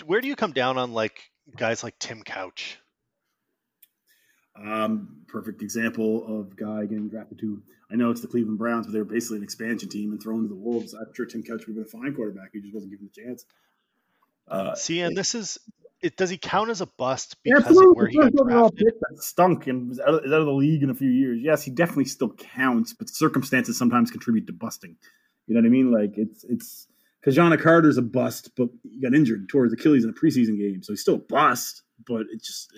where do you come down on like guys like Tim Couch? Um, perfect example of guy getting drafted to. I know it's the Cleveland Browns, but they were basically an expansion team and thrown to the Wolves. I'm sure Tim Couch would have been a fine quarterback. He just wasn't given the chance. Uh, See, and this is it. Does he count as a bust because yeah, of where he got drafted? That stunk and was out, of, out of the league in a few years. Yes, he definitely still counts, but circumstances sometimes contribute to busting. You know what I mean? Like it's it's John Carter's a bust, but he got injured towards Achilles in a preseason game, so he's still a bust. But it just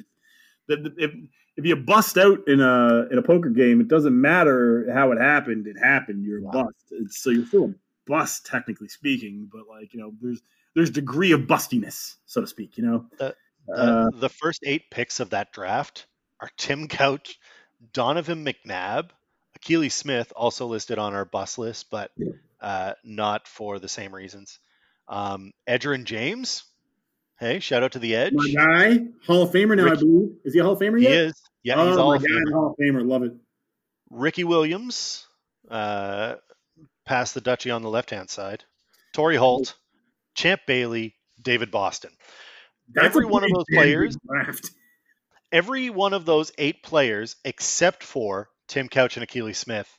it, if, if you bust out in a in a poker game, it doesn't matter how it happened. It happened. You're a bust. It's, so you're still a bust, technically speaking. But like you know, there's there's degree of bustiness, so to speak. You know, the the, uh, the first eight picks of that draft are Tim Couch, Donovan McNabb, Akili Smith, also listed on our bus list, but uh, not for the same reasons. Um, and James, Hey, shout out to the Edge. My guy, Hall of Famer now, Ricky, I believe. Is he a Hall of Famer yet? He is. Yeah, oh, he's all Famer. Hall of Famer. Love it. Ricky Williams, uh, past the Dutchie on the left hand side. Torry Holt, Champ Bailey, David Boston. That's every one of those players, every one of those eight players, except for Tim Couch and Akili Smith,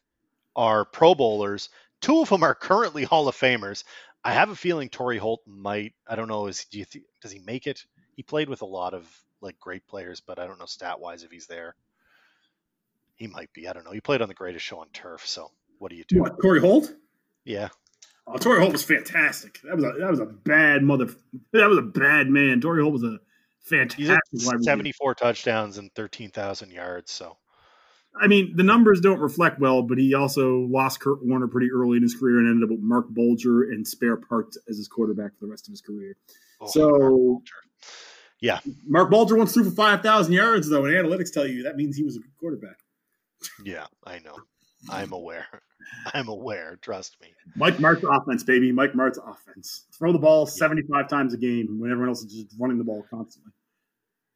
are Pro Bowlers. Two of them are currently Hall of Famers. I have a feeling Torry Holt might. I don't know. Is do you th- does he make it? He played with a lot of like great players, but I don't know stat wise if he's there. He might be. I don't know. He played on the greatest show on turf. So what do you do? What, Torry Holt? Yeah. Oh, Torry Holt was fantastic. That was a that was a bad mother. [LAUGHS] That was a bad man. Torry Holt was a fantastic. Wide 74 touchdowns and 13,000 yards. So I mean, the numbers don't reflect well, but he also lost Kurt Warner pretty early in his career and ended up with Marc Bulger and spare parts as his quarterback for the rest of his career. oh, So-. Yeah, Marc Bulger once threw for five thousand yards, though, and analytics tell you that means he was a good quarterback. yeah, I know. I'm aware. [LAUGHS] I'm aware. Trust me. Mike Martz offense, baby. Mike Martz offense. Throw the ball seventy-five times a game when everyone else is just running the ball constantly.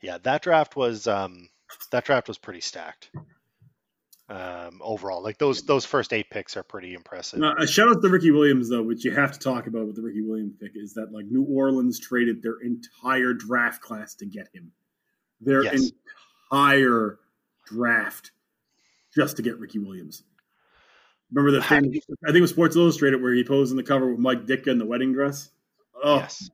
Yeah, that draft was um, that draft was pretty stacked. Um, overall, like those those first eight picks are pretty impressive. Uh, a shout out to Ricky Williams, though, which you have to talk about with the Ricky Williams pick is that like New Orleans traded their entire draft class to get him. Their Yes. entire draft just to get Ricky Williams. Remember the thing? I think it was Sports Illustrated where he posed in the cover with Mike Ditka in the wedding dress. Oh Yes.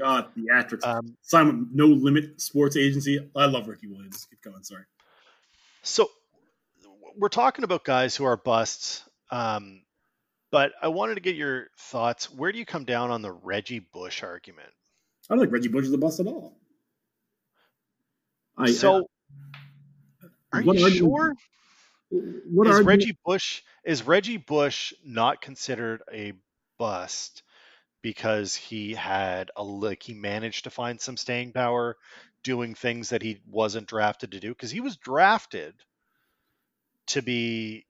God, theatrics. Um, with No Limit Sports Agency. I love Ricky Williams. Keep going. Sorry. So we're talking about guys who are busts, um, but I wanted to get your thoughts. Where do you come down on the Reggie Bush argument? I don't think Reggie Bush is a bust at all. I, so, are you sure? what is Reggie Bush is Reggie Bush not considered a bust because he had a like he managed to find some staying power doing things that he wasn't drafted to do because he was drafted to be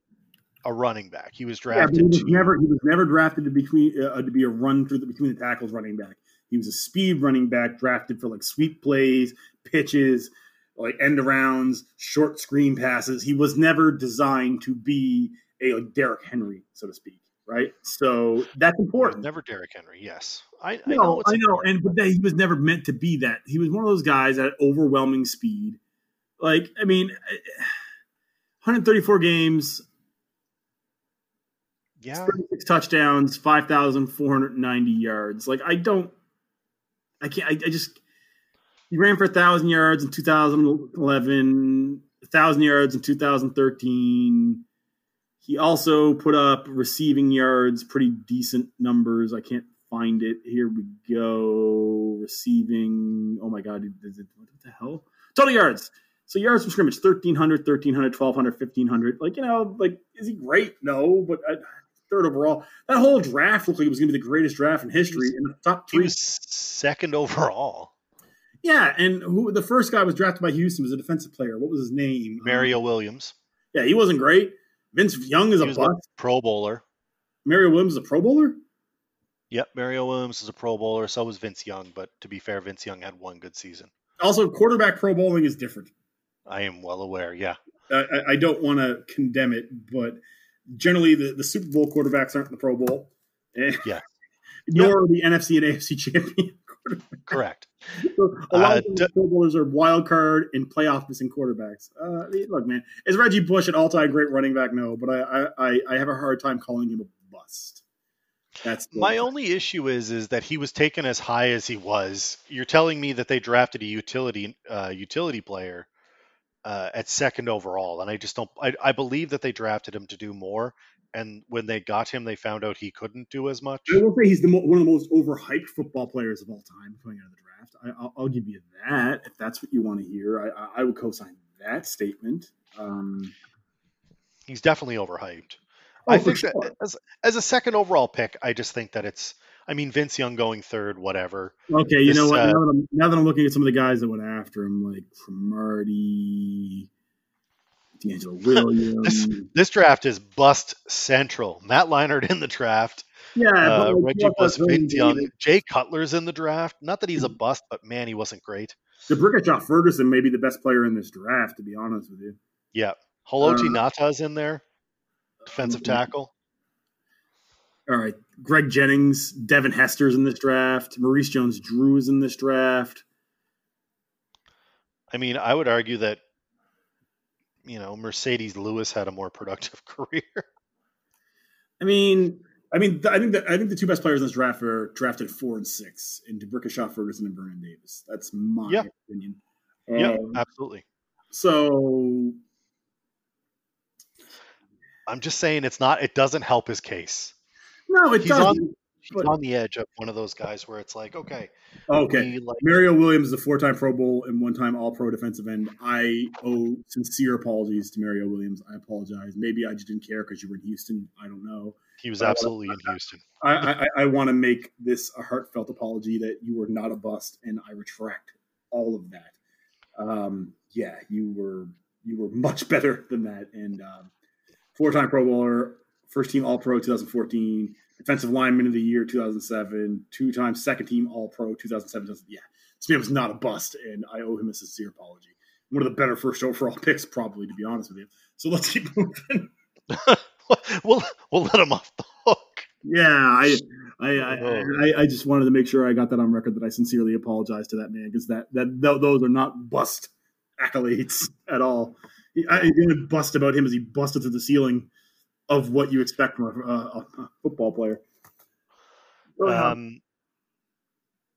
a running back. He was Yeah, he drafted was to never he was never drafted to between uh, to be a run through the between the tackles running back. He was a speed running back drafted for like sweep plays, pitches, like end arounds, short screen passes. He was never designed to be a like, Derrick Henry, so to speak. Right, so that's important. never Derrick Henry. Yes, I, I know. I know, and but that he was never meant to be that. He was one of those guys at overwhelming speed. Like, I mean, 134 games, yeah, 36 touchdowns, 5,490 yards. Like, I don't, I can't, I, I just, he ran for a 1,000 yards in 2011, 1,000 yards in 2013. He also put up receiving yards, pretty decent numbers. I can't find it. Here we go. Receiving, oh my God, is it, what the hell? Total yards. So yards from scrimmage, 1,300, 1,300, 1,200, 1,500. Like, you know, like, is he great? No, but I, third overall. That whole draft looked like it was going to be the greatest draft in history. In the top he was second overall. yeah. And who the first guy was drafted by Houston was a defensive player. What was his name? Mario Um, Williams. yeah, he wasn't great. Vince Young is He a. Pro Bowler. Mario Williams is a Pro Bowler. Yep, Mario Williams is a Pro Bowler. So was Vince Young. But to be fair, Vince Young had one good season. Also, quarterback Pro Bowling is different. I am well aware. Yeah, I, I- don't want to condemn it, but generally the, the Super Bowl quarterbacks aren't in the Pro Bowl. Yeah. [LAUGHS] Nor are the NFC and AFC champion. [LAUGHS] correct. So a lot Uh, of d- Pro Bowlers are wild card and playoff missing quarterbacks. Uh, I mean, look, man, is Reggie Bush an all time great running back? No, but I, I, I, have a hard time calling him a bust. That's My only issue is is that he was taken as high as he was. You're telling me that they drafted a utility uh, utility player uh, at second overall, and I just don't. I, I believe that they drafted him to do more, and when they got him, they found out he couldn't do as much. I will say he's the mo- one of the most overhyped football players of all time coming out of the draft. I, I'll, I'll give you that if that's what you want to hear. I, I, I would co-sign that statement. Um, He's definitely overhyped. oh, I think sure. that as as a second overall pick, I just think that it's. I mean, Vince Young going third, whatever. Okay, you This, know what? uh, now, that I'm, now that I'm looking at some of the guys that went after him, like Cromartie, DeAngelo [LAUGHS] Williams. This draft is bust central. Matt Leinart in the draft. yeah, Uh, like, Reggie Bush, Vince Young? Jay Cutler's in the draft. Not that he's a bust, but man, he wasn't great. D'Brickashaw Ferguson may be the best player in this draft, to be honest with you. Yeah, Haloti Uh, Ngata's in there, defensive um, tackle. All right, Greg Jennings, Devin Hester's in this draft. Maurice Jones-Drew is in this draft. I mean, I would argue that you know Marcedes Lewis had a more productive [LAUGHS] career. I mean, I mean, I think that I think the two best players in this draft are drafted four and six in D'Brickashaw, Ferguson, and Vernon Davis. That's my Yeah. opinion. Yeah, Um, absolutely. so I'm just saying it's not. It doesn't help his case. No, it He's on- doesn't. He's But- on the edge of one of those guys where it's like, okay, Okay. like Mario Williams is a four-time Pro Bowl and one-time All-Pro defensive end. I owe sincere apologies to Mario Williams. I apologize. Maybe I just didn't care because you were in Houston. I don't know. he was Uh, absolutely in Houston. I, I, I want to make this a heartfelt apology that you were not a bust, and I retract all of that. Um, yeah, you were you were much better than that, and um, four-time Pro Bowler, first-team All-Pro 2014, defensive lineman of the year 2007, two-time second-team All-Pro 2007. Yeah, this man was not a bust, and I owe him a sincere apology. One of the better first overall [LAUGHS] picks, probably, to be honest with you. So let's keep [LAUGHS] moving. [LAUGHS] we'll we'll let him off the hook. Yeah, I, I, I, Oh. I, I just wanted to make sure I got that on record that I sincerely apologize to that man because that, that th- those are not bust accolades at all. I, the only bust about him is he busted through the ceiling of what you expect from a, a, a football player. Um,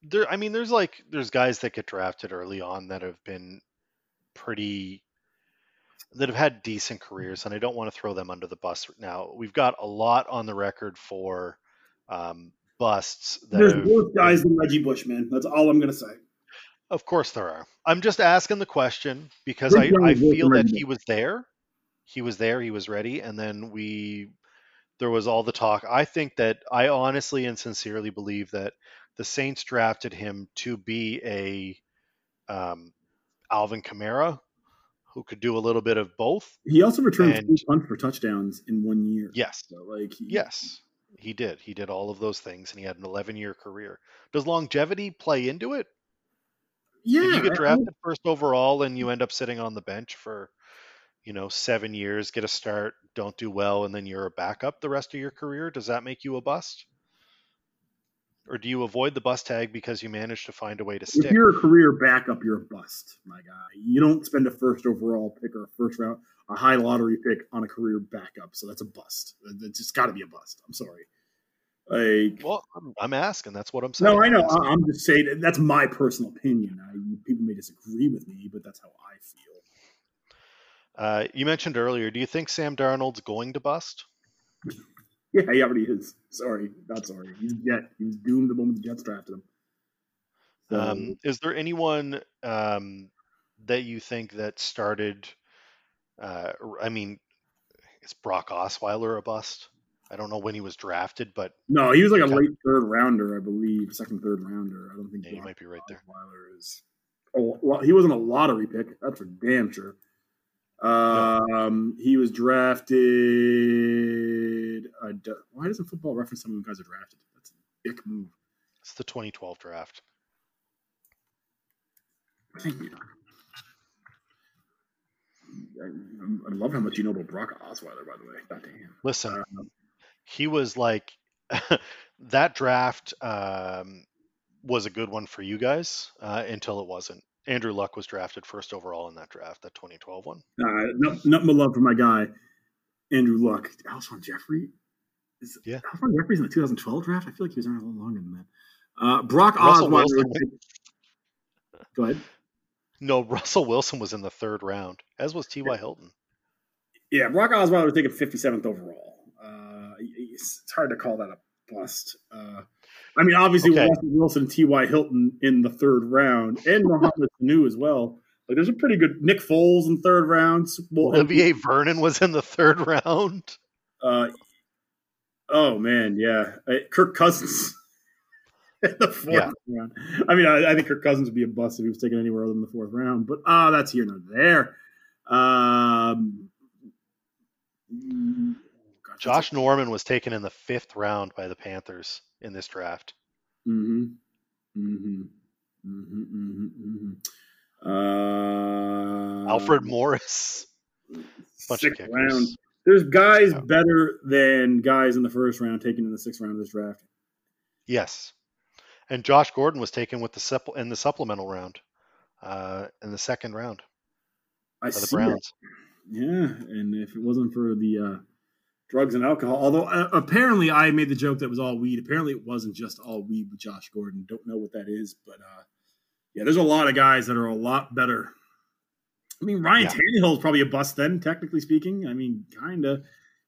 there, I mean, there's like there's guys that get drafted early on that have been pretty that have had decent careers, and I don't want to throw them under the bus now. We've got a lot on the record for um, busts. That There's have- worse guys than Reggie Bush, man. That's all I'm going to say. Of course there are. I'm just asking the question because I, I feel that he was there. He was there, he was ready, and then we there was all the talk. I think that I honestly and sincerely believe that the Saints drafted him to be a um, Alvin Kamara who could do a little bit of both. He also returned And- punts for touchdowns in one year. Yes. So, like, he, Yes. He did. He did all of those things and he had an 11 year career. Does longevity play into it? yeah. if you I- get I- drafted first overall and you end up sitting on the bench for you know seven years get a start don't do well and then you're a backup the rest of your career does that make you a bust or do you avoid the bust tag because you managed to find a way to If stick you're a career backup, you're a bust, my guy. You don't spend a first overall pick or a first round, a high lottery pick on a career backup. So that's a bust. It's just got to be a bust. I'm sorry. Like, well I'm, I'm asking that's what i'm saying no, I know. I'm. I'm just saying that's my personal opinion. I, people may disagree with me, but that's how I feel. Uh, you mentioned earlier do you think sam darnold's going to bust [LAUGHS] Yeah, he already is. Sorry, not sorry. He's jet. He was doomed the moment the Jets drafted him. So, um, is there anyone um, that you think that started uh, i mean is brock osweiler a bust i don't know when he was drafted but no, he was like a late third rounder, I believe, second, third rounder. I don't think Yeah, Brock might be right there. Osweiler is. Oh, well, he wasn't a lottery pick. That's for damn sure. Um, he was drafted. Uh, why doesn't football reference some of the guys are drafted? That's a dick move. It's the 2012 draft. Thank you. I, I love how much you know about Brock Osweiler, by the way. God damn. Listen, Uh, he was like [LAUGHS] that draft um, was a good one for you guys uh, until it wasn't. Andrew Luck was drafted first overall in that draft, that 2012 one. Uh, no, nothing but love for my guy, Andrew Luck. Alshon Jeffery? Is, Yeah. Alshon Jeffery's in the 2012 draft? I feel like he was around a little longer than that. Uh, Brock Osweiler. Go ahead. No, [LAUGHS] Russell Wilson was in the third round, as was T.Y. Hilton. Yeah, Brock Osweiler was taken 57th overall. Uh, it's, it's hard to call that a bust. Uh, I mean, obviously, Okay. Wilson and T.Y. Hilton in the third round, and Mohamed Sanu as well. Like, there's a pretty good Nick Foles in third round. Super Bowl Olivier Vernon was in the third round. Uh, oh man, yeah, Uh, Kirk Cousins. [LAUGHS] in the fourth Yeah. round. I mean, I, I think Kirk Cousins would be a bust if he was taken anywhere other than the fourth round. But ah, that's here nor there. Um, Josh Norman was taken in the fifth round by the Panthers in this draft. Mm-hmm. Mm-hmm. Mm-hmm. Mm-hmm. mm-hmm. Uh, Alfred Morris, [LAUGHS] bunch of sixth kickers. round. There's guys Yeah. better than guys in the first round taken in the sixth round of this draft. Yes, and Josh Gordon was taken with the supple- in the supplemental round, uh, in the second round I the. Browns. Yeah, and if it wasn't for the uh, drugs and alcohol. Although uh, apparently I made the joke that it was all weed. Apparently it wasn't just all weed with Josh Gordon. Don't know what that is, but uh, yeah, there's a lot of guys that are a lot better. I mean, Ryan Yeah. Tannehill is probably a bust then, technically speaking. I mean, kind of.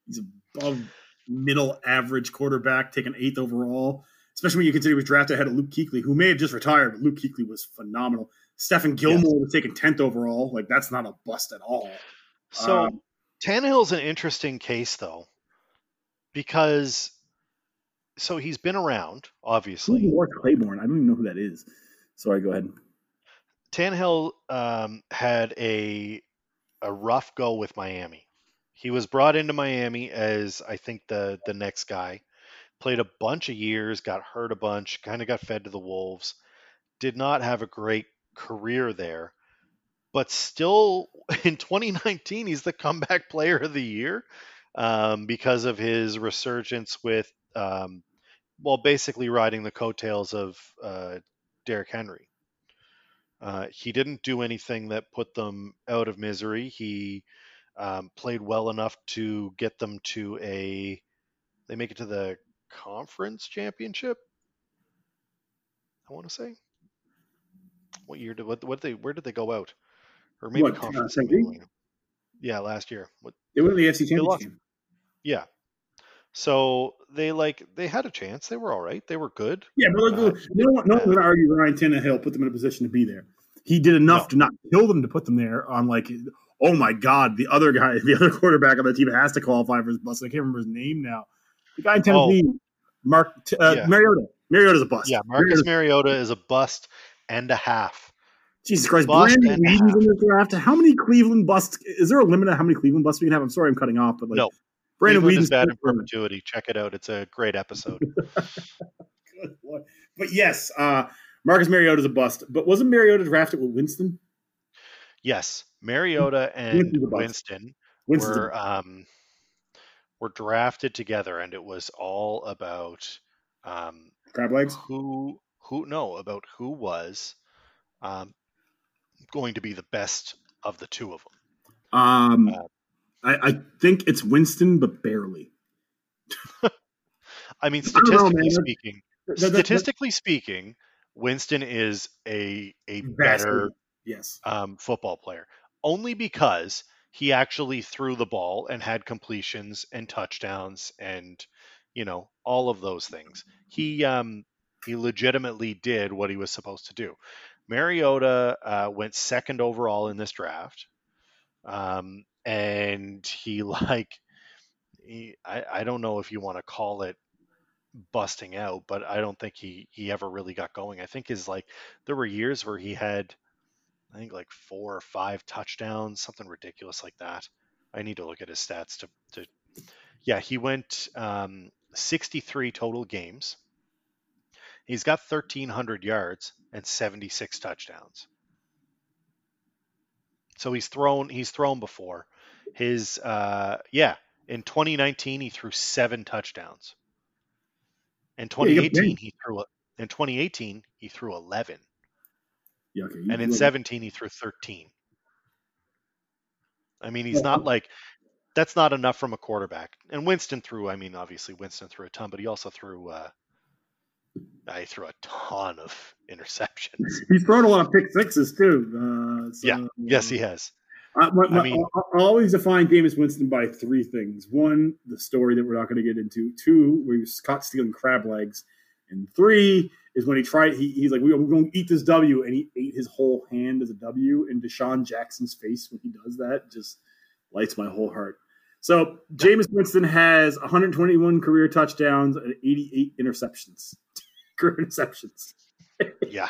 He's above middle average quarterback, taken eighth overall. Especially when you consider he was drafted ahead of Luke Kuechly, who may have just retired, but Luke Kuechly was phenomenal. Stephon Gilmore was taken tenth overall. Like that's not a bust at all. So Um, Tannehill's an interesting case though, because so he's been around, obviously. Morris Claiborne? I don't even know who that is. Sorry, go ahead. Tannehill um, had a a rough go with Miami. He was brought into Miami as I think the the next guy. Played a bunch of years, got hurt a bunch, kind of got fed to the wolves. Did not have a great career there, but still [LAUGHS] in 2019 he's the comeback player of the year um, because of his resurgence with, um, well, basically riding the coattails of uh, Derrick Henry. Uh, he didn't do anything that put them out of misery. He um, played well enough to get them to a. They make it to the conference championship. I want to say. What year did what? What did they? Where did they go out? Or maybe What, uh, conference. Semi- Yeah, last year. What? They went to the FC Championship. Yeah. So they like they had a chance. They were all right. They were good. Yeah, but Uh, no one, no one's to argue Ryan Tannehill put them in a position to be there. He did enough No. to not kill them to put them there. On like, oh my god, the other guy, [LAUGHS] the other quarterback on the team has to qualify for his bust. I can't remember his name now. The guy in Tennessee, Mark uh, Yeah. Mariota. Mariota's a bust. Yeah, Marcus Mariota's- Mariota is a bust and a half. Jesus Christ, bust Brandon Weeden's in this draft. How many Cleveland busts? Is there a limit on how many Cleveland busts we can have? I'm sorry, I'm cutting off, but like, No. Brandon Cleveland is Weeden's bad in perpetuity. Check it out. It's a great episode. [LAUGHS] Good But yes, uh, Marcus Mariota's a bust. But wasn't Mariota drafted with Winston? yes, Mariota and Winston's a bust. Winston Winston's were um, were drafted together, and it was all about um, crab legs. who who no about who was um, going to be the best of the two of them. Um, Uh, I, I think it's Winston, but barely. [LAUGHS] I mean, I know, statistically speaking, statistically speaking, Winston is a a better yes. um, football player only because he actually threw the ball and had completions and touchdowns and you know all of those things. He um, he legitimately did what he was supposed to do. Mariota uh, went second overall in this draft, um, and he [LAUGHS] like he, I, I don't know if you want to call it busting out, but I don't think he he ever really got going. I think his like there were years where he had I think like four or five touchdowns, something ridiculous like that. I need to look at his stats to to yeah, he went um 63 total games. He's got 1300 yards and 76 touchdowns. So he's thrown he's thrown before. His uh yeah, in 2019 he threw 7 touchdowns. In Yeah, you got 2018 banged. he threw a, in 2018 he threw 11 Yeah, okay. and in 17 he threw 13 i mean he's not like that's not enough from a quarterback and winston threw i mean obviously winston threw a ton but he also threw uh i threw a ton of [LAUGHS] interceptions He's thrown a lot of pick sixes too. Uh, so, Yeah. yes he has I, my, my, I mean- I, I always define Jameis Winston by three things: one, the story that we're not going to get into; two, where he was caught stealing crab legs; and three is when he tried. He, he's like, "We're going to eat this W," and he ate his whole hand as a W. And DeSean Jackson's face when he does that just lights my whole heart. So Jameis Winston has 121 career touchdowns and 88 interceptions. Career interceptions. yeah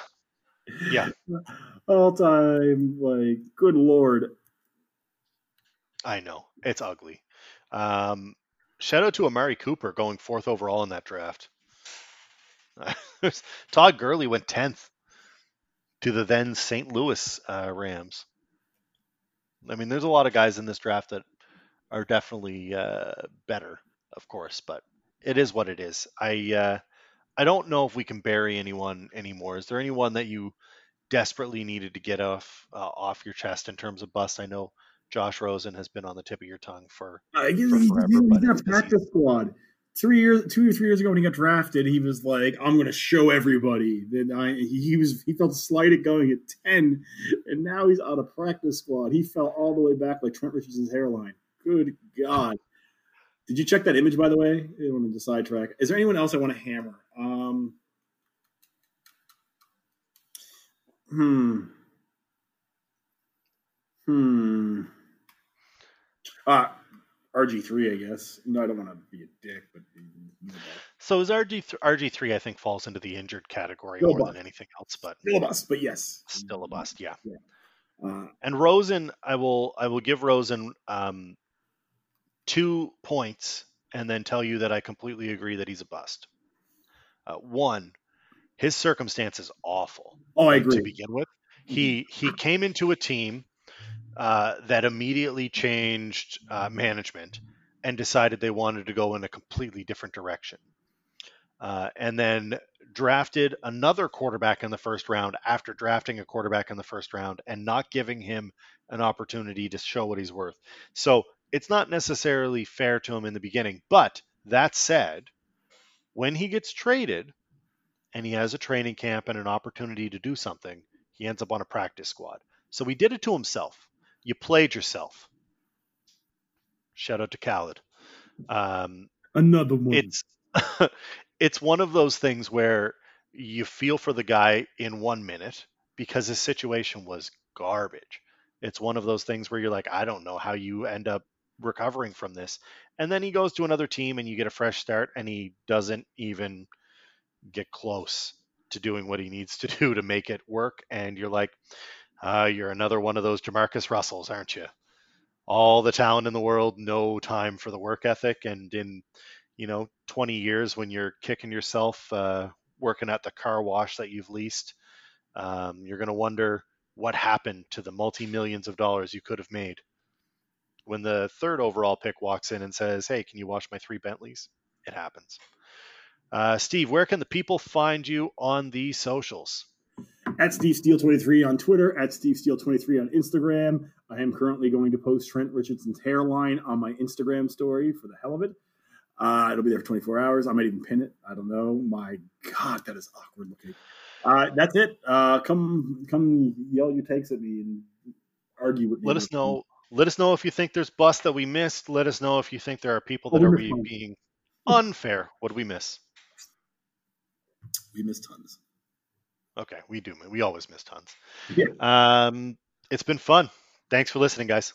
Yeah. [LAUGHS] All time, like, good lord. i know it's ugly um shout out to amari cooper going fourth overall in that draft [LAUGHS] todd Gurley went 10th to the then st louis uh, rams I mean, there's a lot of guys in this draft that are definitely uh, better, of course, but it is what it is. I uh, I don't know if we can bury anyone anymore. Is there anyone that you desperately needed to get off uh, off your chest in terms of bust? I know Josh Rosen has been on the tip of your tongue for, Uh, he, for forever. he, he's it's busy. practice squad. Three years, two or three years ago, when he got drafted, he was like, "I'm going to show everybody." Then I, he, was he felt slighted going at ten, and now he's out of practice squad. He fell all the way back like Trent Richardson's hairline. Good God! Did you check that image by the way? I don't want to sidetrack. Is there anyone else I want to hammer? Um, hmm. Hmm. Uh, RG3, I guess. No, I don't want to be a dick, but. So is RG RG three? I think falls into the injured category Still more than anything else, but still a bust, but yes, still a bust. Yeah. Uh, And Rosen, I will I will give Rosen um, two points and then tell you that I completely agree that he's a bust. Uh, one, his circumstance is awful oh, I agree. to begin with. He he came into a team uh, that immediately changed uh, management and decided they wanted to go in a completely different direction. Uh, and then drafted another quarterback in the first round after drafting a quarterback in the first round and not giving him an opportunity to show what he's worth. So it's not necessarily fair to him in the beginning. But that said, when he gets traded and he has a training camp and an opportunity to do something, he ends up on a practice squad. So he did it to himself. You played yourself. Shout out to Khaled. Um, Another one. it's [LAUGHS] it's one of those things where you feel for the guy in one minute because his situation was garbage. It's one of those things where you're like, I don't know how you end up recovering from this. And then he goes to another team and you get a fresh start and he doesn't even get close to doing what he needs to [LAUGHS] do to make it work. And you're like, uh, you're another one of those JaMarcus Russells, aren't you? All the talent in the world, no time for the work ethic. And in, you know, 20 years when you're kicking yourself uh, working at the car wash that you've leased, um, you're going to wonder what happened to the multi millions of dollars you could have made. When the third overall pick walks in and says, Hey, can you wash my three Bentleys? It happens. Uh, Steve, where can the people find you on the socials? at Steve Steele 23 on Twitter, at Steve Steele 23 on Instagram. I am currently going to post Trent Richardson's hairline on my Instagram story for the hell of it. Uh, it'll be there for 24 hours. I might even pin it. I don't know. My God, that is awkward looking. Uh, that's it. Uh, come, come, yell your takes at me and argue with me. Let us know. Let us know if you think there's busts that we missed. Let us know if you think there are people that we are missed be, one. being unfair. What do we miss? We miss tons. Okay, we do. We always miss tons. Yeah. Um, it's been fun. Thanks for listening, guys.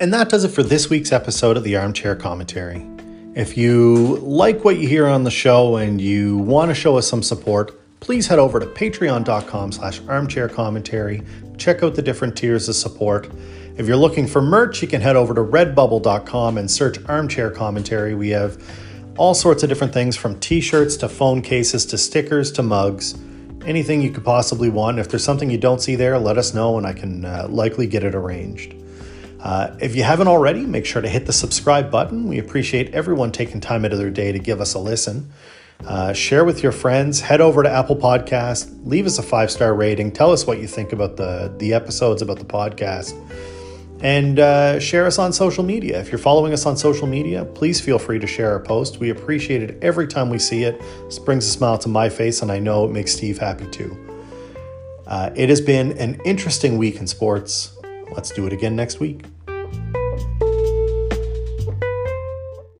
And that does it for this week's episode of the Armchair Commentary. If you like what you hear on the show and you want to show us some support, please head over to patreon.com slash armchair commentary. Check out the different tiers of support. If you're looking for merch, you can head over to redbubble.com and search armchair commentary. We have all sorts of different things from t-shirts to phone cases to stickers to mugs. Anything you could possibly want. If there's something you don't see there, let us know and I can uh, likely get it arranged. Uh, if you haven't already, make sure to hit the subscribe button. We appreciate everyone taking time out of their day to give us a listen. Uh, share with your friends. Head over to Apple Podcast. Leave us a five star rating. Tell us what you think about the the episodes about the podcast, and uh, share us on social media. If you're following us on social media, please feel free to share our post. We appreciate it every time we see it. This brings a smile to my face, and I know it makes Steve happy too. Uh, it has been an interesting week in sports. Let's do it again next week.